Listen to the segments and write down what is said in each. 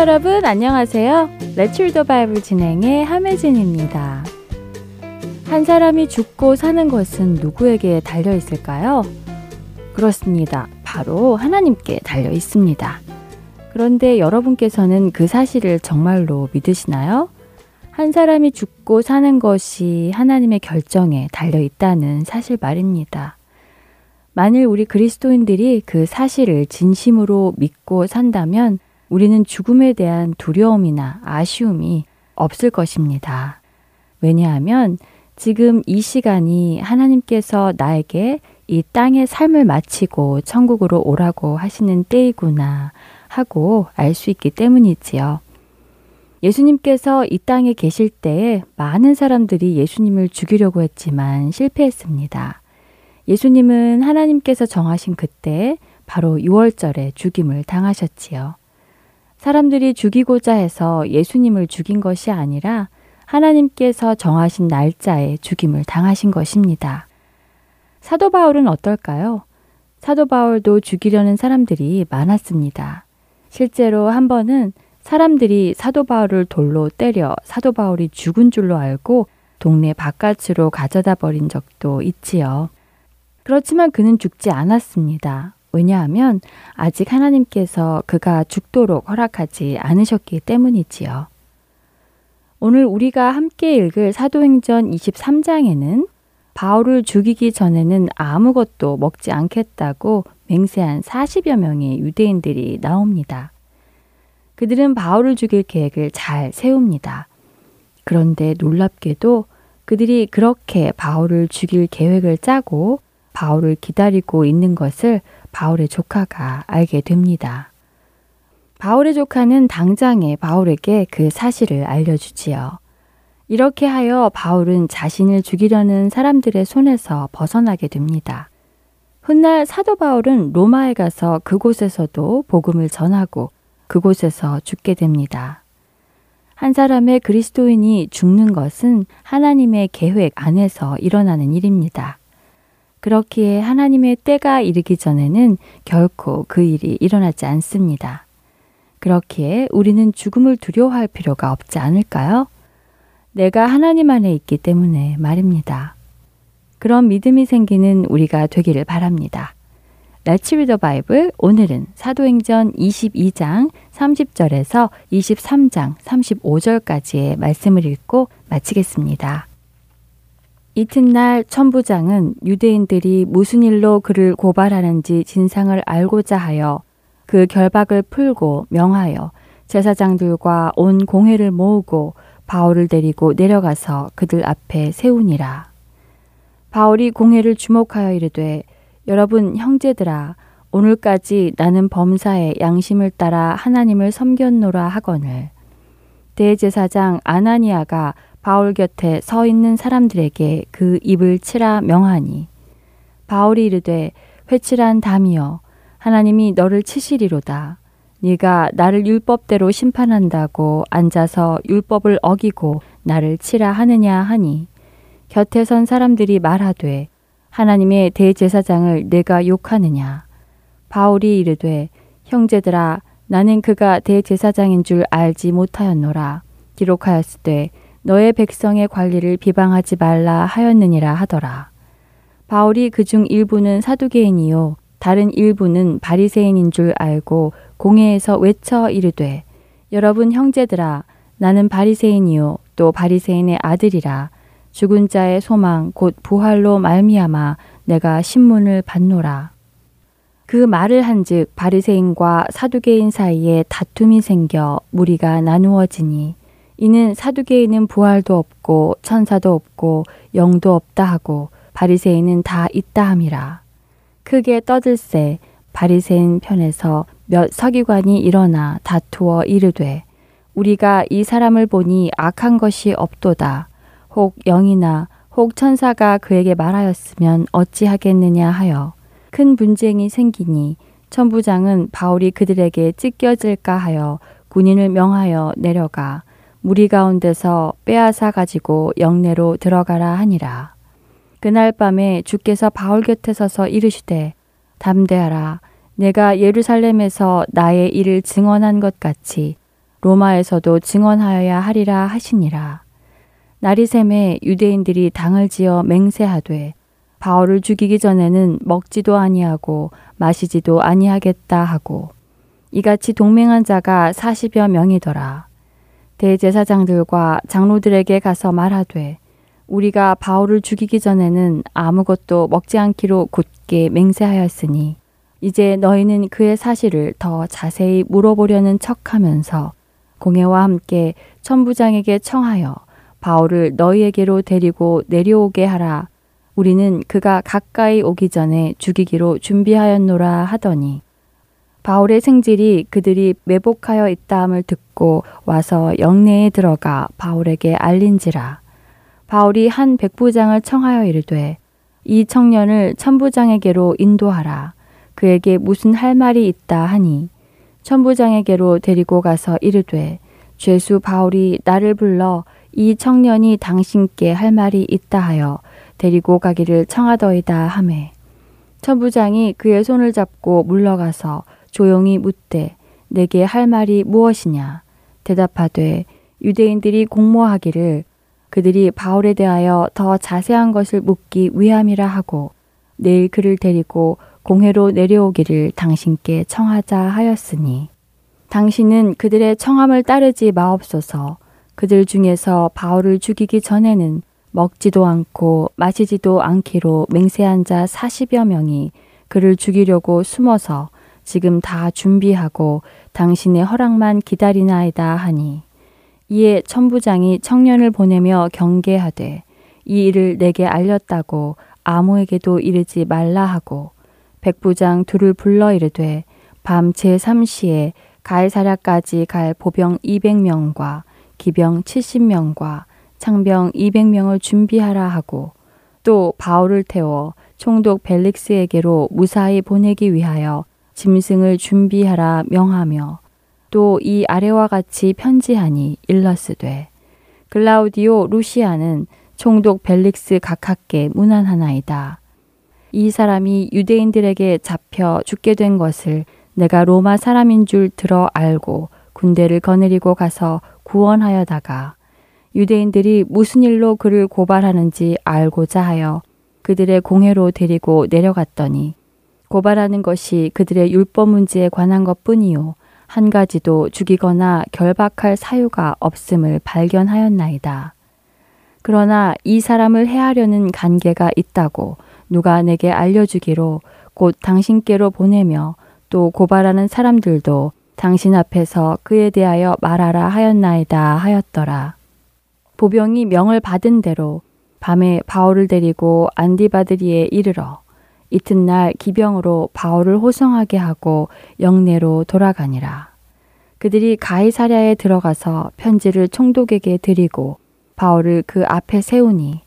여러분 안녕하세요. 레츠 더 바이블 진행의 함혜진입니다. 한 사람이 죽고 사는 것은 누구에게 달려 있을까요? 그렇습니다. 바로 하나님께 달려 있습니다. 그런데 여러분께서는 그 사실을 정말로 믿으시나요? 한 사람이 죽고 사는 것이 하나님의 결정에 달려 있다는 사실 말입니다. 만일 우리 그리스도인들이 그 사실을 진심으로 믿고 산다면 우리는 죽음에 대한 두려움이나 아쉬움이 없을 것입니다. 왜냐하면 지금 이 시간이 하나님께서 나에게 이 땅의 삶을 마치고 천국으로 오라고 하시는 때이구나 하고 알 수 있기 때문이지요. 예수님께서 이 땅에 계실 때에 많은 사람들이 예수님을 죽이려고 했지만 실패했습니다. 예수님은 하나님께서 정하신 그때 바로 6월절에 죽임을 당하셨지요. 사람들이 죽이고자 해서 예수님을 죽인 것이 아니라 하나님께서 정하신 날짜에 죽임을 당하신 것입니다. 사도 바울은 어떨까요? 사도 바울도 죽이려는 사람들이 많았습니다. 실제로 한 번은 사람들이 사도 바울을 돌로 때려 사도 바울이 죽은 줄로 알고 동네 바깥으로 가져다 버린 적도 있지요. 그렇지만 그는 죽지 않았습니다. 왜냐하면 아직 하나님께서 그가 죽도록 허락하지 않으셨기 때문이지요. 오늘 우리가 함께 읽을 사도행전 23장에는 바울을 죽이기 전에는 아무것도 먹지 않겠다고 맹세한 40여 명의 유대인들이 나옵니다. 그들은 바울을 죽일 계획을 잘 세웁니다. 그런데 놀랍게도 그들이 그렇게 바울을 죽일 계획을 짜고 바울을 기다리고 있는 것을 바울의 조카가 알게 됩니다. 바울의 조카는 당장에 바울에게 그 사실을 알려주지요. 이렇게 하여 바울은 자신을 죽이려는 사람들의 손에서 벗어나게 됩니다. 훗날 사도 바울은 로마에 가서 그곳에서도 복음을 전하고 그곳에서 죽게 됩니다. 한 사람의 그리스도인이 죽는 것은 하나님의 계획 안에서 일어나는 일입니다. 그렇기에 하나님의 때가 이르기 전에는 결코 그 일이 일어나지 않습니다. 그렇기에 우리는 죽음을 두려워할 필요가 없지 않을까요? 내가 하나님 안에 있기 때문에 말입니다. 그런 믿음이 생기는 우리가 되기를 바랍니다. Read the Bible. 오늘은 사도행전 22장 30절에서 23장 35절까지의 말씀을 읽고 마치겠습니다. 이튿날 천부장은 유대인들이 무슨 일로 그를 고발하는지 진상을 알고자 하여 그 결박을 풀고 명하여 제사장들과 온 공회를 모으고 바울을 데리고 내려가서 그들 앞에 세우니라. 바울이 공회를 주목하여 이르되 여러분 형제들아 오늘까지 나는 범사에 양심을 따라 하나님을 섬겼노라 하거늘 대제사장 아나니아가 바울 곁에 서 있는 사람들에게 그 입을 치라 명하니 바울이 이르되 회칠한 담이여 하나님이 너를 치시리로다. 네가 나를 율법대로 심판한다고 앉아서 율법을 어기고 나를 치라 하느냐 하니 곁에 선 사람들이 말하되 하나님의 대제사장을 내가 욕하느냐? 바울이 이르되 형제들아 나는 그가 대제사장인 줄 알지 못하였노라. 기록하였을 때 너의 백성의 관리를 비방하지 말라 하였느니라 하더라. 바울이 그 중 일부는 사두개인이요 다른 일부는 바리새인인 줄 알고 공회에서 외쳐 이르되 여러분 형제들아 나는 바리새인이요 또 바리새인의 아들이라. 죽은 자의 소망 곧 부활로 말미암아 내가 신문을 받노라. 그 말을 한즉 바리새인과 사두개인 사이에 다툼이 생겨 무리가 나누어지니 이는 사두개인은 부활도 없고 천사도 없고 영도 없다 하고 바리새인은 다 있다 함이라. 크게 떠들새 바리새인 편에서 몇 서기관이 일어나 다투어 이르되 우리가 이 사람을 보니 악한 것이 없도다. 혹 영이나 혹 천사가 그에게 말하였으면 어찌하겠느냐 하여 큰 분쟁이 생기니 천부장은 바울이 그들에게 찢겨질까 하여 군인을 명하여 내려가 무리 가운데서 빼앗아 가지고 영내로 들어가라 하니라. 그날 밤에 주께서 바울 곁에 서서 이르시되 담대하라 내가 예루살렘에서 나의 일을 증언한 것 같이 로마에서도 증언하여야 하리라 하시니라. 날이 샘에 유대인들이 당을 지어 맹세하되 바울을 죽이기 전에는 먹지도 아니하고 마시지도 아니하겠다 하고 이같이 동맹한 자가 40여 명이더라. 대제사장들과 장로들에게 가서 말하되 우리가 바울을 죽이기 전에는 아무것도 먹지 않기로 굳게 맹세하였으니 이제 너희는 그의 사실을 더 자세히 물어보려는 척하면서 공회와 함께 천부장에게 청하여 바울을 너희에게로 데리고 내려오게 하라. 우리는 그가 가까이 오기 전에 죽이기로 준비하였노라 하더니 바울의 생질이 그들이 매복하여 있다함을 듣고 와서 영내에 들어가 바울에게 알린지라. 바울이 한 백부장을 청하여 이르되 이 청년을 천부장에게로 인도하라. 그에게 무슨 할 말이 있다 하니 천부장에게로 데리고 가서 이르되 죄수 바울이 나를 불러 이 청년이 당신께 할 말이 있다 하여 데리고 가기를 청하더이다 하매 천부장이 그의 손을 잡고 물러가서 조용히 묻되 내게 할 말이 무엇이냐? 대답하되 유대인들이 공모하기를 그들이 바울에 대하여 더 자세한 것을 묻기 위함이라 하고 내일 그를 데리고 공회로 내려오기를 당신께 청하자 하였으니 당신은 그들의 청함을 따르지 마옵소서. 그들 중에서 바울을 죽이기 전에는 먹지도 않고 마시지도 않기로 맹세한 자 40여 명이 그를 죽이려고 숨어서 지금 다 준비하고 당신의 허락만 기다리나이다 하니 이에 천부장이 청년을 보내며 경계하되 이 일을 내게 알렸다고 아무에게도 이르지 말라 하고 백부장 둘을 불러 이르되 밤 제3시에 가해사랴까지 갈 보병 200명과 기병 70명과 창병 200명을 준비하라 하고 또 바울을 태워 총독 벨릭스에게로 무사히 보내기 위하여 짐승을 준비하라 명하며 또 이 아래와 같이 편지하니 일러스되 글라우디오 루시아는 총독 벨릭스 각하께 문안하나이다. 이 사람이 유대인들에게 잡혀 죽게 된 것을 내가 로마 사람인 줄 들어 알고 군대를 거느리고 가서 구원하여다가 유대인들이 무슨 일로 그를 고발하는지 알고자 하여 그들의 공회로 데리고 내려갔더니 고발하는 것이 그들의 율법 문제에 관한 것 뿐이요. 한 가지도 죽이거나 결박할 사유가 없음을 발견하였나이다. 그러나 이 사람을 해하려는 관계가 있다고 누가 내게 알려주기로 곧 당신께로 보내며 또 고발하는 사람들도 당신 앞에서 그에 대하여 말하라 하였나이다 하였더라. 보병이 명을 받은 대로 밤에 바울을 데리고 안디바드리에 이르러 이튿날 기병으로 바울을 호송하게 하고 영내로 돌아가니라. 그들이 가이사랴에 들어가서 편지를 총독에게 드리고 바울을 그 앞에 세우니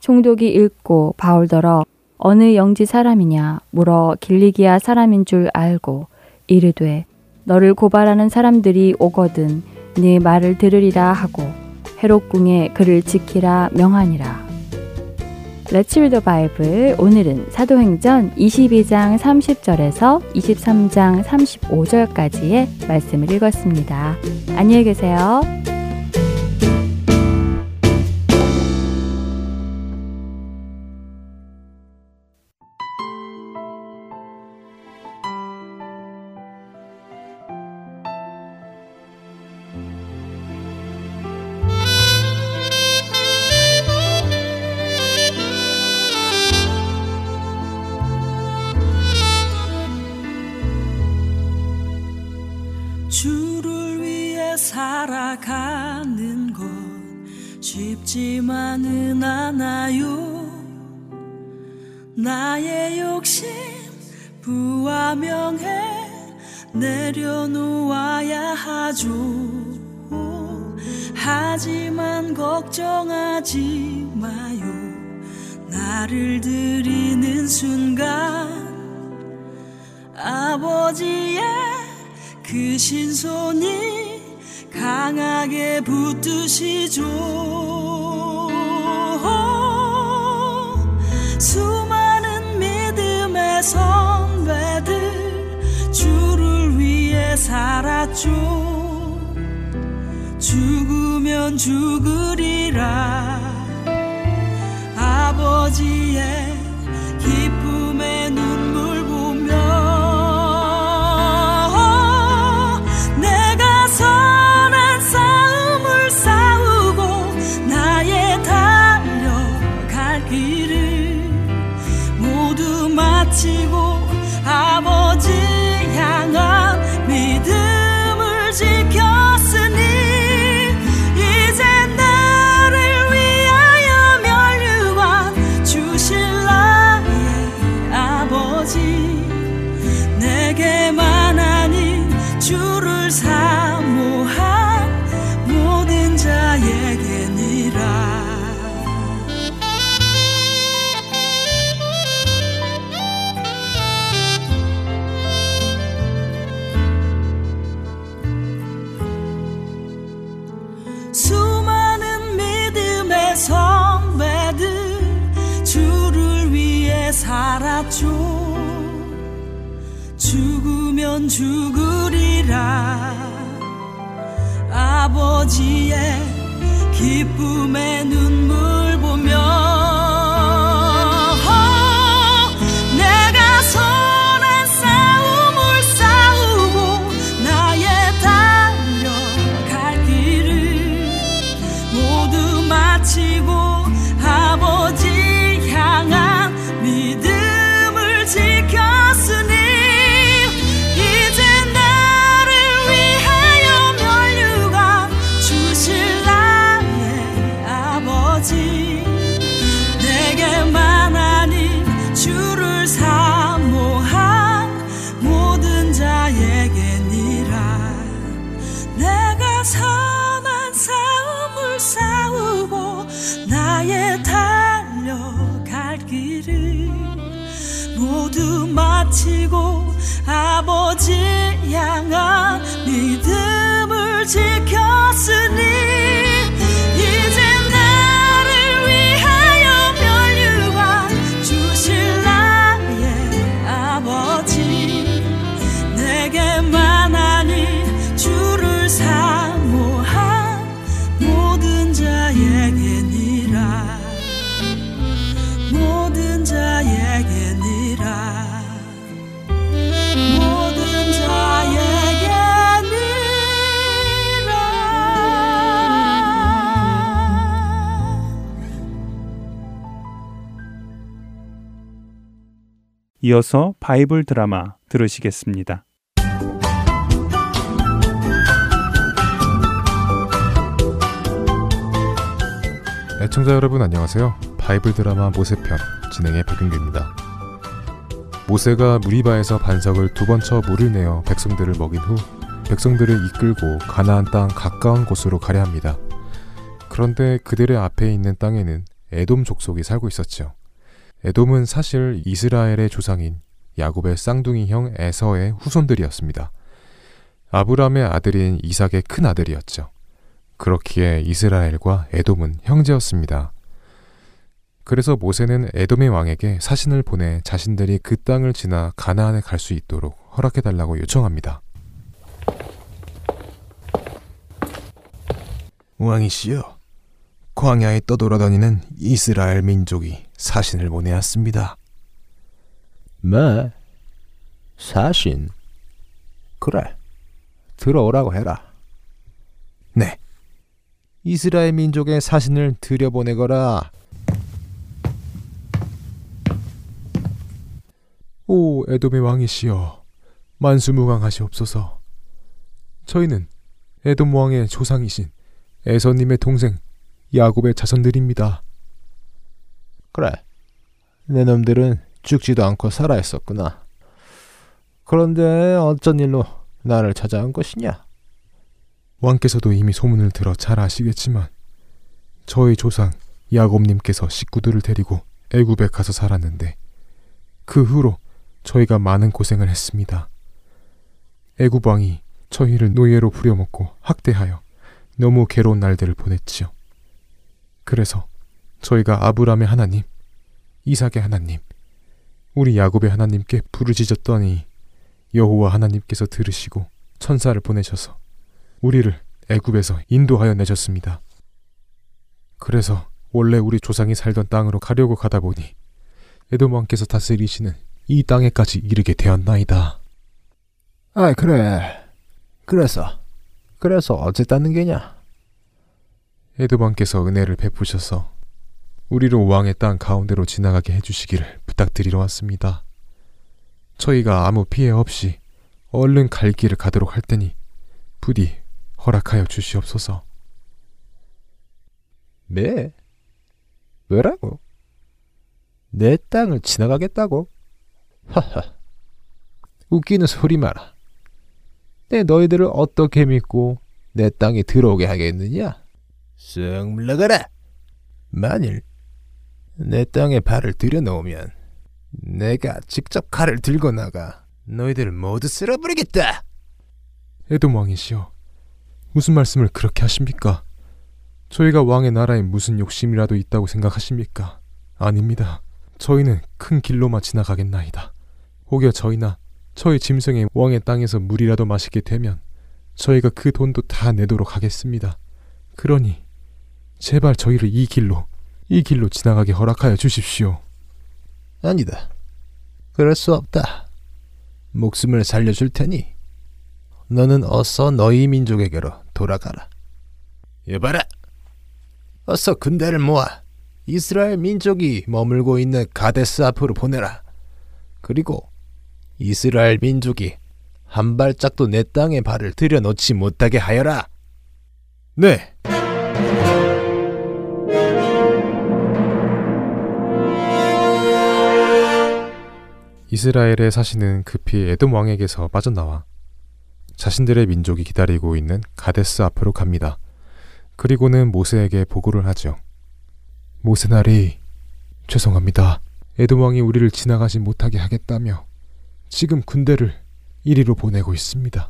총독이 읽고 바울더러 어느 영지 사람이냐 물어 길리기아 사람인 줄 알고 이르되 너를 고발하는 사람들이 오거든 네 말을 들으리라 하고 헤롯궁에 그를 지키라 명하니라. Let's read the Bible. 오늘은 사도행전 22장 30절에서 23장 35절까지의 말씀을 읽었습니다. 안녕히 계세요. 쉽지만은 않아요. 나의 욕심 부와 명예 내려놓아야 하죠. 하지만 걱정하지 마요. 나를 드리는 순간 아버지의 그 신손이 강하게 붙드시죠. 수많은 믿음의 선배들 주를 위해 살았죠. 죽으면 죽으리라. 아버지의 기쁨 아버지의 기쁨의 눈 이어서 바이블 드라마 들으시겠습니다. 애청자 여러분 안녕하세요. 바이블 드라마 모세편 진행의 백윤규입니다. 모세가 무리바에서 반석을 두 번 쳐 물을 내어 백성들을 먹인 후 백성들을 이끌고 가나안 땅 가까운 곳으로 가려 합니다. 그런데 그들의 앞에 있는 땅에는 에돔 족속이 살고 있었죠. 에돔은 사실 이스라엘의 조상인 야곱의 쌍둥이 형 에서의 후손들이었습니다. 아브람의 아들인 이삭의 큰 아들이었죠. 그렇기에 이스라엘과 에돔은 형제였습니다. 그래서 모세는 에돔의 왕에게 사신을 보내 자신들이 그 땅을 지나 가나안에 갈 수 있도록 허락해 달라고 요청합니다. 왕이시여, 광야에 떠돌아다니는 이스라엘 민족이 사신을 보내왔습니다. 뭐? 사신? 그래, 들어오라고 해라. 네, 이스라엘 민족의 사신을 들여보내거라. 오 에돔의 왕이시여 만수무강하시옵소서. 저희는 에돔 왕의 조상이신 에서님의 동생 야곱의 자손들입니다. 그래. 내 놈들은 죽지도 않고 살아있었구나. 그런데 어쩐 일로 나를 찾아온 것이냐? 왕께서도 이미 소문을 들어 잘 아시겠지만 저희 조상 야곱님께서 식구들을 데리고 애굽에 가서 살았는데 그 후로 저희가 많은 고생을 했습니다. 애굽 왕이 저희를 노예로 부려먹고 학대하여 너무 괴로운 날들을 보냈지요. 그래서 저희가 아브람의 하나님, 이삭의 하나님, 우리 야곱의 하나님께 부르짖었더니 여호와 하나님께서 들으시고 천사를 보내셔서 우리를 애굽에서 인도하여 내셨습니다. 그래서 원래 우리 조상이 살던 땅으로 가려고 가다 보니 에돔 왕께서 다스리시는 이 땅에까지 이르게 되었나이다. 아, 그래. 그래서 그래서 어쨌다는 게냐? 에돔 왕께서 은혜를 베푸셔서 우리로 왕의 땅 가운데로 지나가게 해주시기를 부탁드리러 왔습니다. 저희가 아무 피해 없이 얼른 갈 길을 가도록 할 테니 부디 허락하여 주시옵소서. 네? 왜라고? 내 땅을 지나가겠다고? 하하. 웃기는 소리 마라. 내 너희들을 어떻게 믿고 내 땅에 들어오게 하겠느냐? 쓱 물러가라. 만일 내 땅에 발을 들여놓으면 내가 직접 칼을 들고 나가 너희들을 모두 쓸어버리겠다. 에돔 왕이시여, 무슨 말씀을 그렇게 하십니까? 저희가 왕의 나라에 무슨 욕심이라도 있다고 생각하십니까? 아닙니다. 저희는 큰 길로만 지나가겠나이다. 혹여 저희나 저희 짐승의 왕의 땅에서 물이라도 마시게 되면 저희가 그 돈도 다 내도록 하겠습니다. 그러니 제발 저희를 이 길로 이 길로 지나가게 허락하여 주십시오. 아니다. 그럴 수 없다. 목숨을 살려줄 테니 너는 어서 너희 민족에게로 돌아가라. 여봐라. 어서 군대를 모아 이스라엘 민족이 머물고 있는 가데스 앞으로 보내라. 그리고 이스라엘 민족이 한 발짝도 내 땅에 발을 들여놓지 못하게 하여라. 네. 이스라엘에 사시는 급히 에돔 왕에게서 빠져나와 자신들의 민족이 기다리고 있는 가데스 앞으로 갑니다. 그리고는 모세에게 보고를 하죠. 모세나리, 죄송합니다. 에돔 왕이 우리를 지나가지 못하게 하겠다며 지금 군대를 이리로 보내고 있습니다.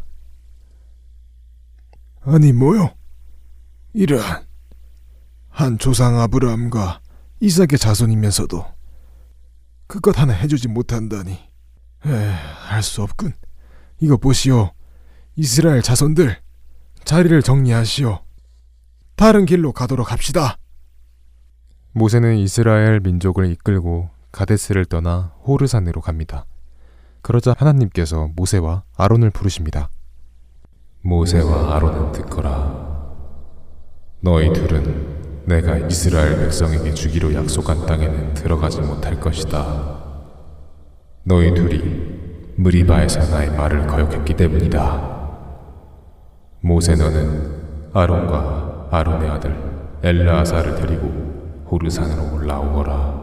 아니 뭐요? 이러한 한 조상 아브라함과 이삭의 자손이면서도 그것 하나 해주지 못한다니 할 수 없군. 이거 보시오. 이스라엘 자손들 자리를 정리하시오. 다른 길로 가도록 합시다. 모세는 이스라엘 민족을 이끌고 가데스를 떠나 호르산으로 갑니다. 그러자 하나님께서 모세와 아론을 부르십니다. 모세와 아론은 듣거라. 너희 둘은 내가 이스라엘 백성에게 주기로 약속한 땅에는 들어가지 못할 것이다. 너희 둘이 무리바에서 나의 말을 거역했기 때문이다. 모세 너는 아론과 아론의 아들 엘르아사를 데리고 호르산으로 올라오거라.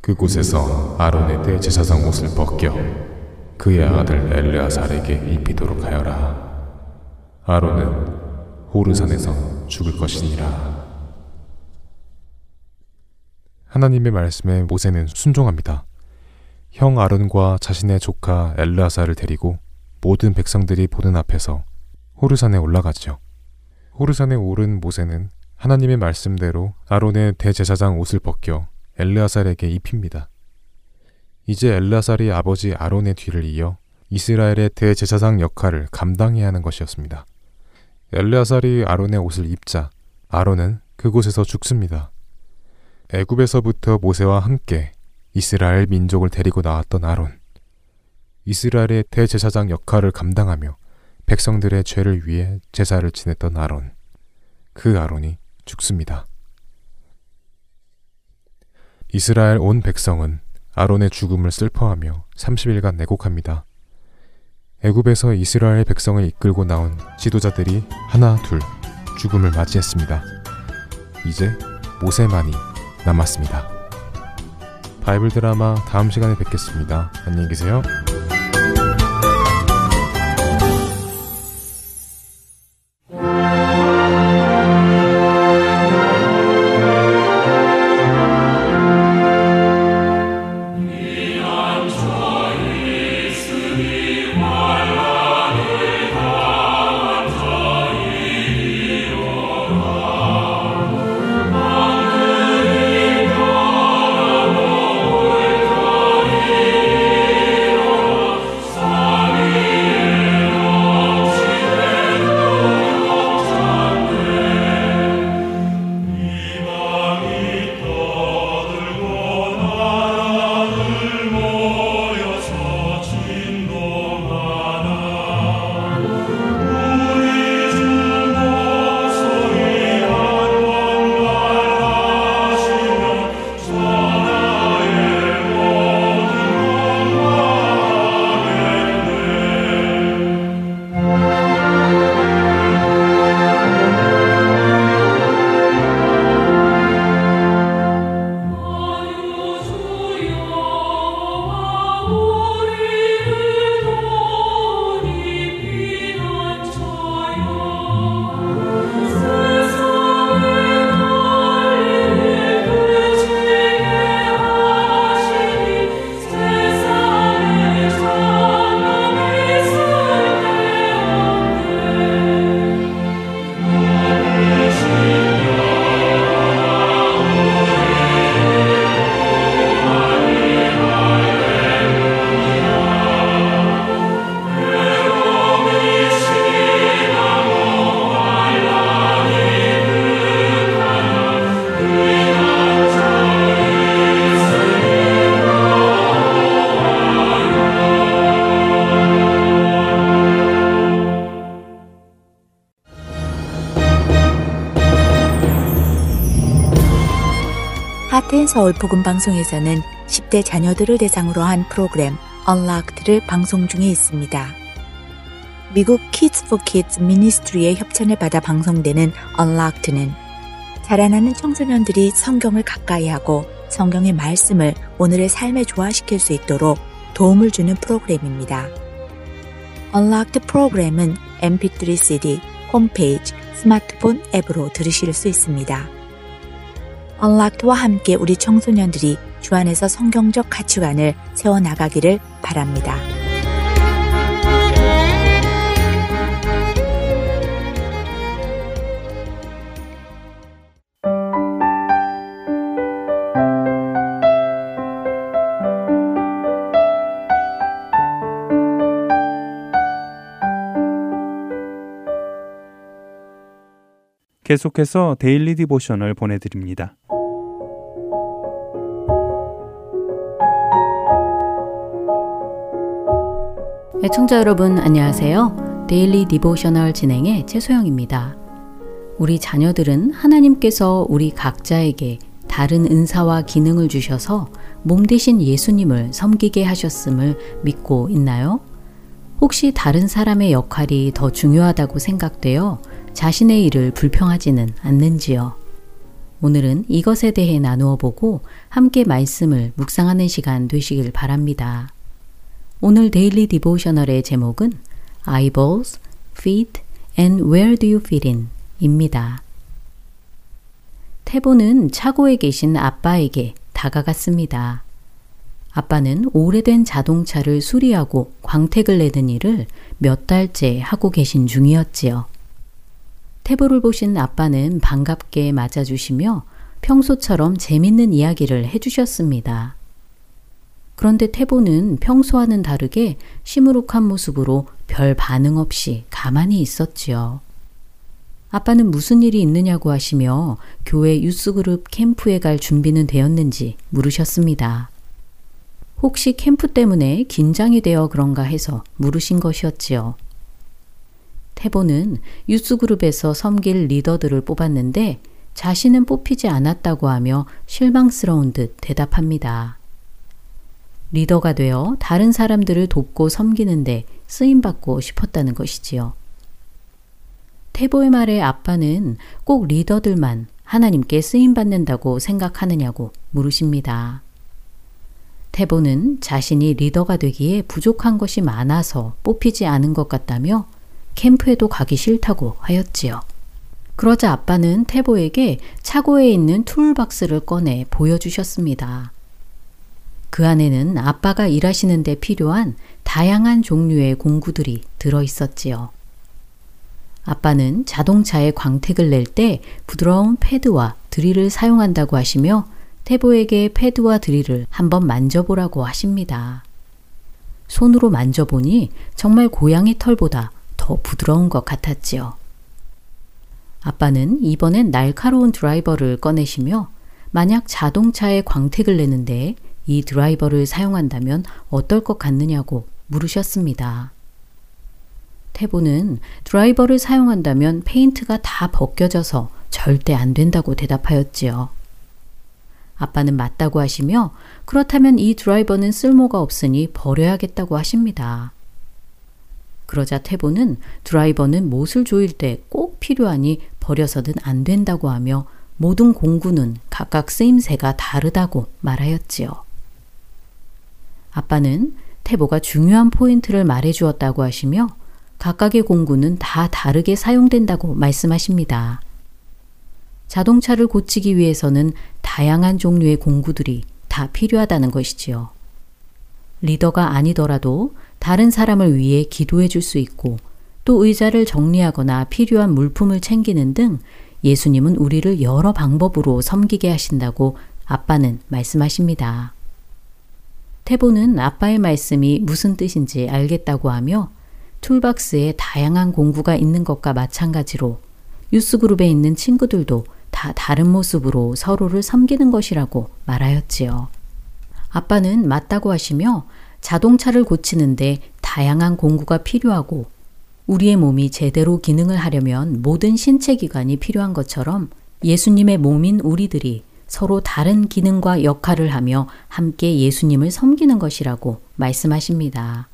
그곳에서 아론의 대제사장 옷을 벗겨 그의 아들 엘르아살에게 입히도록 하여라. 아론은 호르산에서 죽을 것이니라. 하나님의 말씀에 모세는 순종합니다. 형 아론과 자신의 조카 엘르아사를 데리고 모든 백성들이 보는 앞에서 호르산에 올라가죠. 호르산에 오른 모세는 하나님의 말씀대로 아론의 대제사장 옷을 벗겨 엘르아살에게 입힙니다. 이제 엘르아살이 아버지 아론의 뒤를 이어 이스라엘의 대제사장 역할을 감당해야 하는 것이었습니다. 엘르아살이 아론의 옷을 입자 아론은 그곳에서 죽습니다. 애굽에서부터 모세와 함께 이스라엘 민족을 데리고 나왔던 아론. 이스라엘의 대제사장 역할을 감당하며 백성들의 죄를 위해 제사를 지냈던 아론. 그 아론이 죽습니다. 이스라엘 온 백성은 아론의 죽음을 슬퍼하며 30일간 내곡합니다. 애굽에서 이스라엘 백성을 이끌고 나온 지도자들이 하나 둘 죽음을 맞이했습니다. 이제 모세만이 남았습니다. 바이블 드라마 다음 시간에 뵙겠습니다. 안녕히 계세요. 서울 복음 방송에서는 10대 자녀들을 대상으로 한 프로그램 Unlocked를 방송 중에 있습니다. 미국 Kids for Kids 미니스트리의 협찬을 받아 방송되는 Unlocked는 자라나는 청소년들이 성경을 가까이 하고 성경의 말씀을 오늘의 삶에 조화시킬 수 있도록 도움을 주는 프로그램입니다. Unlocked 프로그램은 mp3 cd, 홈페이지, 스마트폰 앱으로 들으실 수 있습니다. 언락트와 함께 우리 청소년들이 주 안에서 성경적 가치관을 세워나가기를 바랍니다. 계속해서 Daily Devotional 보내드립니다. 애청자 여러분 안녕하세요. Daily Devotional 진행의 최소영입니다. 우리 자녀들은 하나님께서 우리 각자에게 다른 은사와 기능을 주셔서 몸 되신 예수님을 섬기게 하셨음을 믿고 있나요? 혹시 다른 사람의 역할이 더 중요하다고 생각되어 자신의 일을 불평하지는 않는지요? 오늘은 이것에 대해 나누어 보고 함께 말씀을 묵상하는 시간 되시길 바랍니다. 오늘 데일리 디보셔널의 제목은 Eyeballs, Feet and Where Do You Fit In? 입니다. 태보는 차고에 계신 아빠에게 다가갔습니다. 아빠는 오래된 자동차를 수리하고 광택을 내는 일을 몇 달째 하고 계신 중이었지요. 태보를 보신 아빠는 반갑게 맞아주시며 평소처럼 재밌는 이야기를 해주셨습니다. 그런데 태보는 평소와는 다르게 시무룩한 모습으로 별 반응 없이 가만히 있었지요. 아빠는 무슨 일이 있느냐고 하시며 교회 유스그룹 캠프에 갈 준비는 되었는지 물으셨습니다. 혹시 캠프 때문에 긴장이 되어 그런가 해서 물으신 것이었지요. 태보는 유스그룹에서 섬길 리더들을 뽑았는데 자신은 뽑히지 않았다고 하며 실망스러운 듯 대답합니다. 리더가 되어 다른 사람들을 돕고 섬기는데 쓰임받고 싶었다는 것이지요. 태보의 말에 아빠는 꼭 리더들만 하나님께 쓰임받는다고 생각하느냐고 물으십니다. 태보는 자신이 리더가 되기에 부족한 것이 많아서 뽑히지 않은 것 같다며 캠프에도 가기 싫다고 하였지요. 그러자 아빠는 태보에게 차고에 있는 툴박스를 꺼내 보여주셨습니다. 그 안에는 아빠가 일하시는 데 필요한 다양한 종류의 공구들이 들어 있었지요. 아빠는 자동차에 광택을 낼 때 부드러운 패드와 드릴을 사용한다고 하시며 태보에게 패드와 드릴을 한번 만져보라고 하십니다. 손으로 만져보니 정말 고양이 털보다 더 부드러운 것 같았지요. 아빠는 이번엔 날카로운 드라이버를 꺼내시며 만약 자동차에 광택을 내는데 이 드라이버를 사용한다면 어떨 것 같느냐고 물으셨습니다. 태보는 드라이버를 사용한다면 페인트가 다 벗겨져서 절대 안 된다고 대답하였지요. 아빠는 맞다고 하시며 그렇다면 이 드라이버는 쓸모가 없으니 버려야겠다고 하십니다. 그러자 태보는 드라이버는 못을 조일 때 꼭 필요하니 버려서는 안 된다고 하며 모든 공구는 각각 쓰임새가 다르다고 말하였지요. 아빠는 태보가 중요한 포인트를 말해 주었다고 하시며 각각의 공구는 다 다르게 사용된다고 말씀하십니다. 자동차를 고치기 위해서는 다양한 종류의 공구들이 다 필요하다는 것이지요. 리더가 아니더라도 다른 사람을 위해 기도해 줄 수 있고 또 의자를 정리하거나 필요한 물품을 챙기는 등 예수님은 우리를 여러 방법으로 섬기게 하신다고 아빠는 말씀하십니다. 태보는 아빠의 말씀이 무슨 뜻인지 알겠다고 하며 툴박스에 다양한 공구가 있는 것과 마찬가지로 뉴스그룹에 있는 친구들도 다 다른 모습으로 서로를 섬기는 것이라고 말하였지요. 아빠는 맞다고 하시며 자동차를 고치는데 다양한 공구가 필요하고 우리의 몸이 제대로 기능을 하려면 모든 신체 기관이 필요한 것처럼 예수님의 몸인 우리들이 서로 다른 기능과 역할을 하며 함께 예수님을 섬기는 것이라고 말씀하십니다.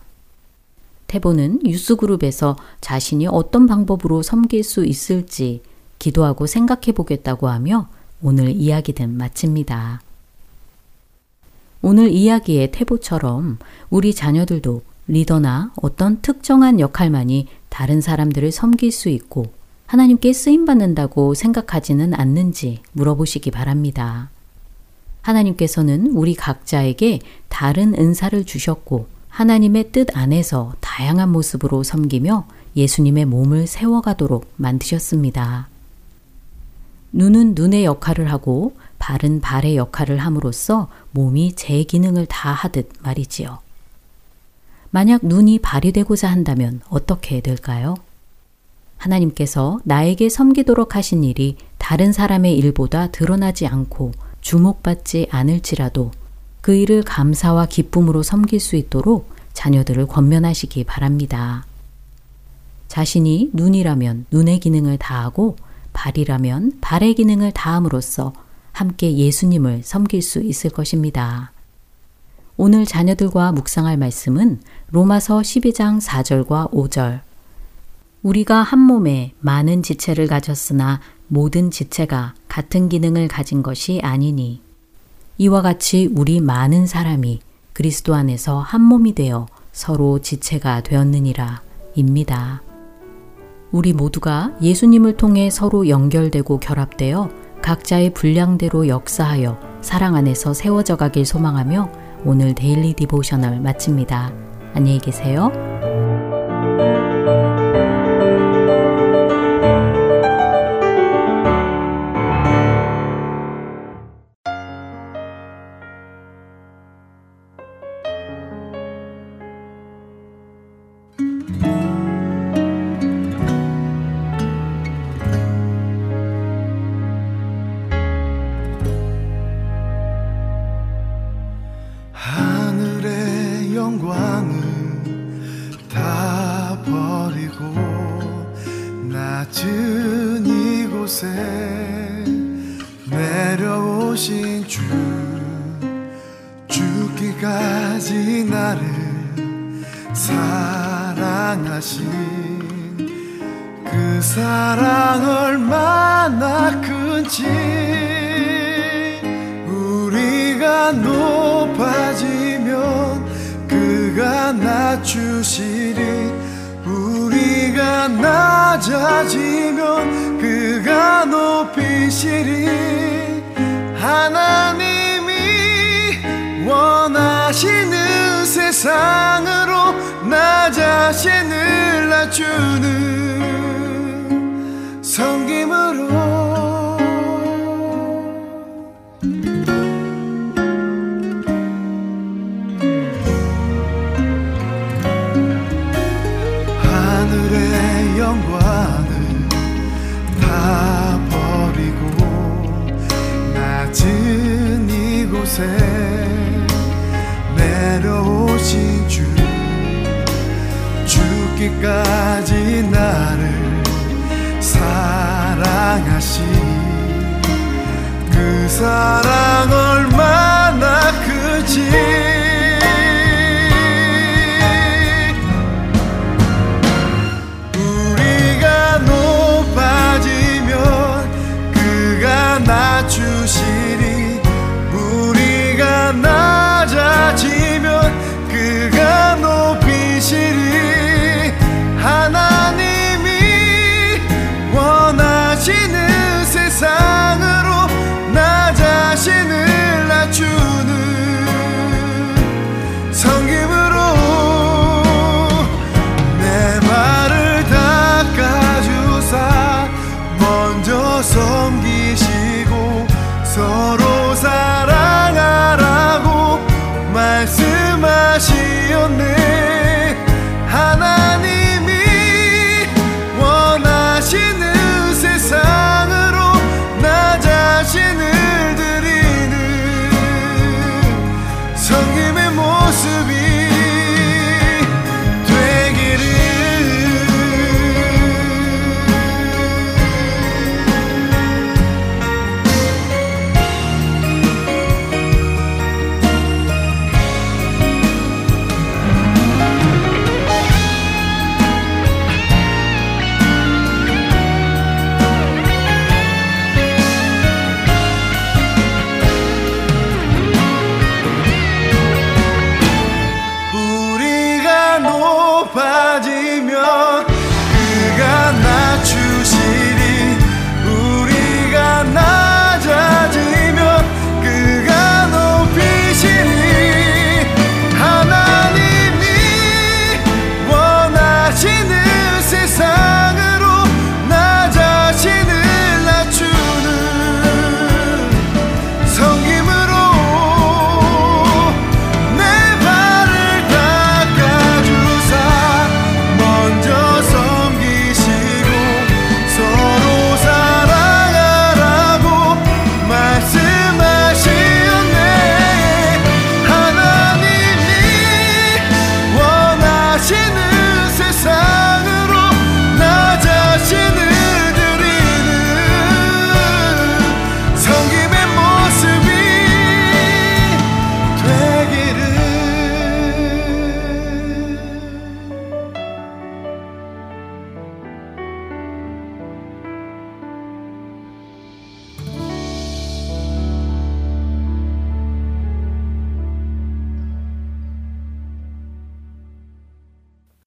태보는 유스그룹에서 자신이 어떤 방법으로 섬길 수 있을지 기도하고 생각해 보겠다고 하며 오늘 이야기는 마칩니다. 오늘 이야기의 태보처럼 우리 자녀들도 리더나 어떤 특정한 역할만이 다른 사람들을 섬길 수 있고 하나님께 쓰임받는다고 생각하지는 않는지 물어보시기 바랍니다. 하나님께서는 우리 각자에게 다른 은사를 주셨고 하나님의 뜻 안에서 다양한 모습으로 섬기며 예수님의 몸을 세워가도록 만드셨습니다. 눈은 눈의 역할을 하고 발은 발의 역할을 함으로써 몸이 제 기능을 다 하듯 말이지요. 만약 눈이 발이 되고자 한다면 어떻게 될까요? 하나님께서 나에게 섬기도록 하신 일이 다른 사람의 일보다 드러나지 않고 주목받지 않을지라도 그 일을 감사와 기쁨으로 섬길 수 있도록 자녀들을 권면하시기 바랍니다. 자신이 눈이라면 눈의 기능을 다하고 발이라면 발의 기능을 다함으로써 함께 예수님을 섬길 수 있을 것입니다. 오늘 자녀들과 묵상할 말씀은 로마서 12장 4절과 5절. 우리가 한 몸에 많은 지체를 가졌으나 모든 지체가 같은 기능을 가진 것이 아니니 이와 같이 우리 많은 사람이 그리스도 안에서 한 몸이 되어 서로 지체가 되었느니라 입니다. 우리 모두가 예수님을 통해 서로 연결되고 결합되어 각자의 분량대로 역사하여 사랑 안에서 세워져 가길 소망하며 오늘 Daily Devotional 마칩니다. 안녕히 계세요.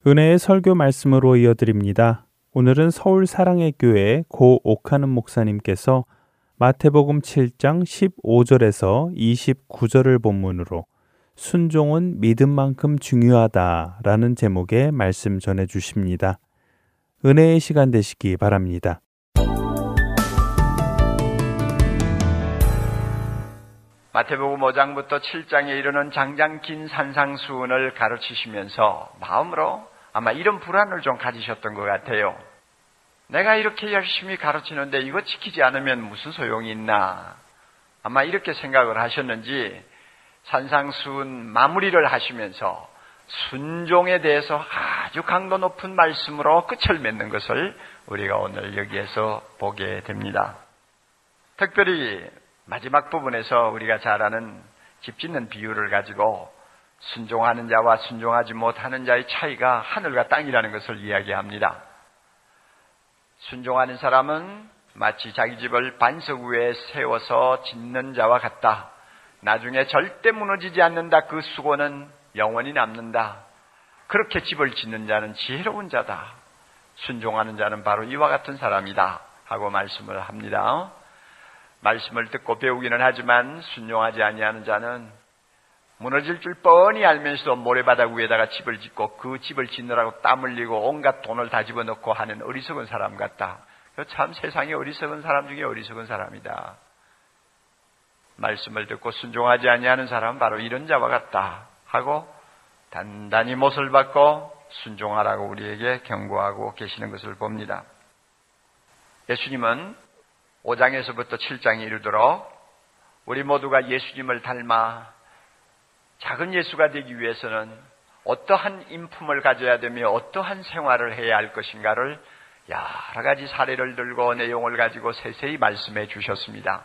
은혜의 설교 말씀으로 이어드립니다. 오늘은 서울 사랑의 교회 고 옥하는 목사님께서 마태복음 7장 15절에서 29절을 본문으로 순종은 믿음만큼 중요하다라는 제목의 말씀 전해 주십니다. 은혜의 시간 되시기 바랍니다. 마태복음 5장부터 7장에 이르는 장장 긴 산상수훈을 가르치시면서 마음으로 아마 이런 불안을 좀 가지셨던 것 같아요. 내가 이렇게 열심히 가르치는데 이거 지키지 않으면 무슨 소용이 있나. 아마 이렇게 생각을 하셨는지 산상수훈 마무리를 하시면서 순종에 대해서 아주 강도 높은 말씀으로 끝을 맺는 것을 우리가 오늘 여기에서 보게 됩니다. 특별히 마지막 부분에서 우리가 잘 아는 집 짓는 비유를 가지고 순종하는 자와 순종하지 못하는 자의 차이가 하늘과 땅이라는 것을 이야기합니다. 순종하는 사람은 마치 자기 집을 반석 위에 세워서 짓는 자와 같다. 나중에 절대 무너지지 않는다. 그 수고는 영원히 남는다. 그렇게 집을 짓는 자는 지혜로운 자다. 순종하는 자는 바로 이와 같은 사람이다. 하고 말씀을 합니다. 말씀을 듣고 배우기는 하지만 순종하지 아니하는 자는 무너질 줄 뻔히 알면서도 모래바닥 위에다가 집을 짓고 그 집을 짓느라고 땀 흘리고 온갖 돈을 다 집어넣고 하는 어리석은 사람 같다. 참 세상에 어리석은 사람 중에 어리석은 사람이다. 말씀을 듣고 순종하지 아니하는 사람은 바로 이런 자와 같다. 하고 단단히 못을 받고 순종하라고 우리에게 경고하고 계시는 것을 봅니다. 예수님은 5장에서부터 7장에 이르도록 우리 모두가 예수님을 닮아 작은 예수가 되기 위해서는 어떠한 인품을 가져야 되며 어떠한 생활을 해야 할 것인가를 여러 가지 사례를 들고 내용을 가지고 세세히 말씀해 주셨습니다.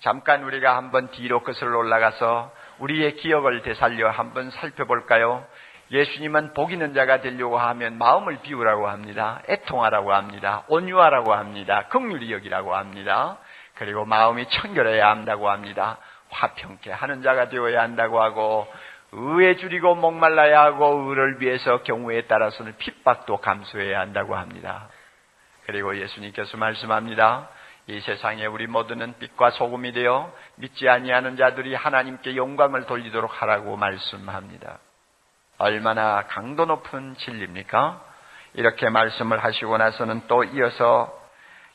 잠깐 우리가 한번 뒤로 끝을 올라가서 우리의 기억을 되살려 한번 살펴볼까요? 예수님은 복 있는 자가 되려고 하면 마음을 비우라고 합니다. 애통하라고 합니다. 온유하라고 합니다. 긍휼히 여기라고 합니다. 그리고 마음이 청결해야 한다고 합니다. 화평케 하는 자가 되어야 한다고 하고 의에 줄이고 목말라야 하고 의를 위해서 경우에 따라서는 핍박도 감수해야 한다고 합니다. 그리고 예수님께서 말씀합니다. 이 세상에 우리 모두는 빛과 소금이 되어 믿지 아니하는 자들이 하나님께 영광을 돌리도록 하라고 말씀합니다. 얼마나 강도 높은 진리입니까? 이렇게 말씀을 하시고 나서는 또 이어서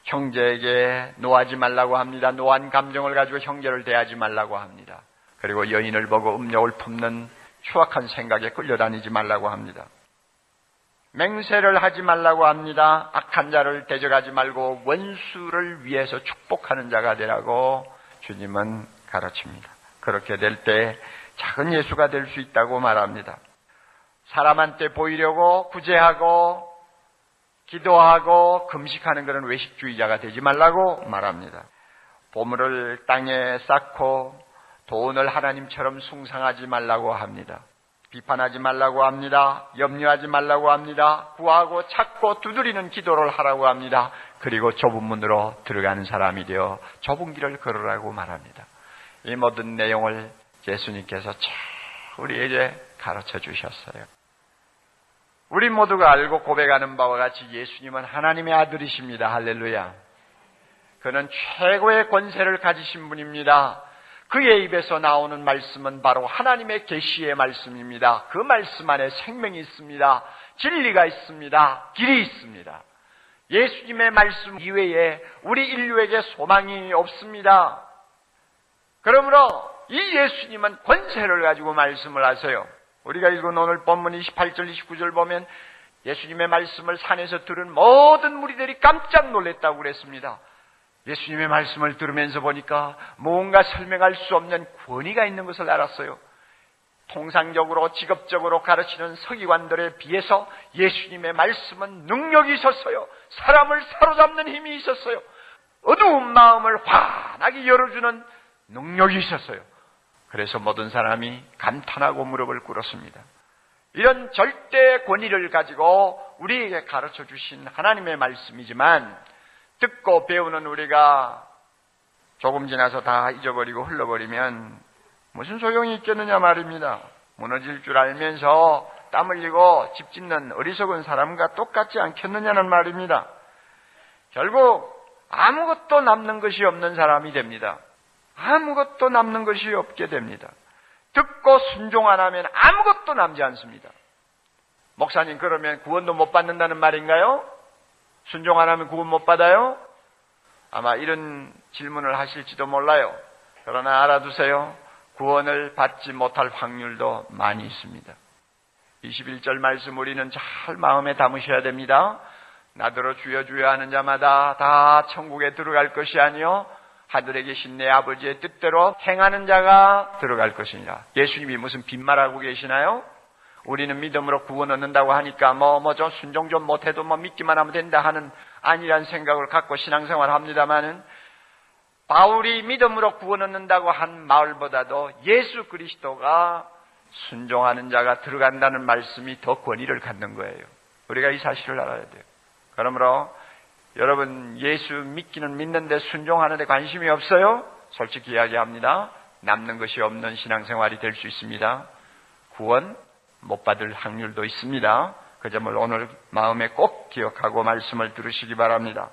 형제에게 노하지 말라고 합니다. 노한 감정을 가지고 형제를 대하지 말라고 합니다. 그리고 여인을 보고 음욕을 품는 추악한 생각에 끌려다니지 말라고 합니다. 맹세를 하지 말라고 합니다. 악한 자를 대적하지 말고 원수를 위해서 축복하는 자가 되라고 주님은 가르칩니다. 그렇게 될 때 작은 예수가 될 수 있다고 말합니다. 사람한테 보이려고 구제하고 기도하고 금식하는 그런 외식주의자가 되지 말라고 말합니다. 보물을 땅에 쌓고 돈을 하나님처럼 숭상하지 말라고 합니다. 비판하지 말라고 합니다. 염려하지 말라고 합니다. 구하고 찾고 두드리는 기도를 하라고 합니다. 그리고 좁은 문으로 들어가는 사람이 되어 좁은 길을 걸으라고 말합니다. 이 모든 내용을 예수님께서 참 우리에게 가르쳐 주셨어요. 우리 모두가 알고 고백하는 바와 같이 예수님은 하나님의 아들이십니다. 할렐루야. 그는 최고의 권세를 가지신 분입니다. 그의 입에서 나오는 말씀은 바로 하나님의 계시의 말씀입니다. 그 말씀 안에 생명이 있습니다. 진리가 있습니다. 길이 있습니다. 예수님의 말씀 이외에 우리 인류에게 소망이 없습니다. 그러므로 이 예수님은 권세를 가지고 말씀을 하세요. 우리가 읽은 오늘 본문 28절, 29절 보면 예수님의 말씀을 산에서 들은 모든 무리들이 깜짝 놀랐다고 그랬습니다. 예수님의 말씀을 들으면서 보니까 뭔가 설명할 수 없는 권위가 있는 것을 알았어요. 통상적으로 직업적으로 가르치는 서기관들에 비해서 예수님의 말씀은 능력이 있었어요. 사람을 사로잡는 힘이 있었어요. 어두운 마음을 환하게 열어주는 능력이 있었어요. 그래서 모든 사람이 감탄하고 무릎을 꿇었습니다. 이런 절대 권위를 가지고 우리에게 가르쳐 주신 하나님의 말씀이지만 듣고 배우는 우리가 조금 지나서 다 잊어버리고 흘러버리면 무슨 소용이 있겠느냐 말입니다. 무너질 줄 알면서 땀 흘리고 집 짓는 어리석은 사람과 똑같지 않겠느냐는 말입니다. 결국 아무것도 남는 것이 없는 사람이 됩니다. 아무것도 남는 것이 없게 됩니다. 듣고 순종 안 하면 아무것도 남지 않습니다. 목사님 그러면 구원도 못 받는다는 말인가요? 순종 안 하면 구원 못 받아요? 아마 이런 질문을 하실지도 몰라요. 그러나 알아두세요. 구원을 받지 못할 확률도 많이 있습니다. 21절 말씀 우리는 잘 마음에 담으셔야 됩니다. 나더러 주여 주여 하는 자마다 다 천국에 들어갈 것이 아니요 하늘에 계신 내 아버지의 뜻대로 행하는 자가 들어갈 것이니라. 예수님이 무슨 빈말하고 계시나요? 우리는 믿음으로 구원 얻는다고 하니까 뭐 뭐 좀 순종 좀 못해도 뭐 믿기만 하면 된다 하는 아니란 생각을 갖고 신앙생활 합니다마는 바울이 믿음으로 구원 얻는다고 한 말보다도 예수 그리스도가 순종하는 자가 들어간다는 말씀이 더 권위를 갖는 거예요. 우리가 이 사실을 알아야 돼요. 그러므로 여러분 예수 믿기는 믿는데 순종하는데 관심이 없어요? 솔직히 이야기합니다. 남는 것이 없는 신앙생활이 될 수 있습니다. 구원 못 받을 확률도 있습니다. 그 점을 오늘 마음에 꼭 기억하고 말씀을 들으시기 바랍니다.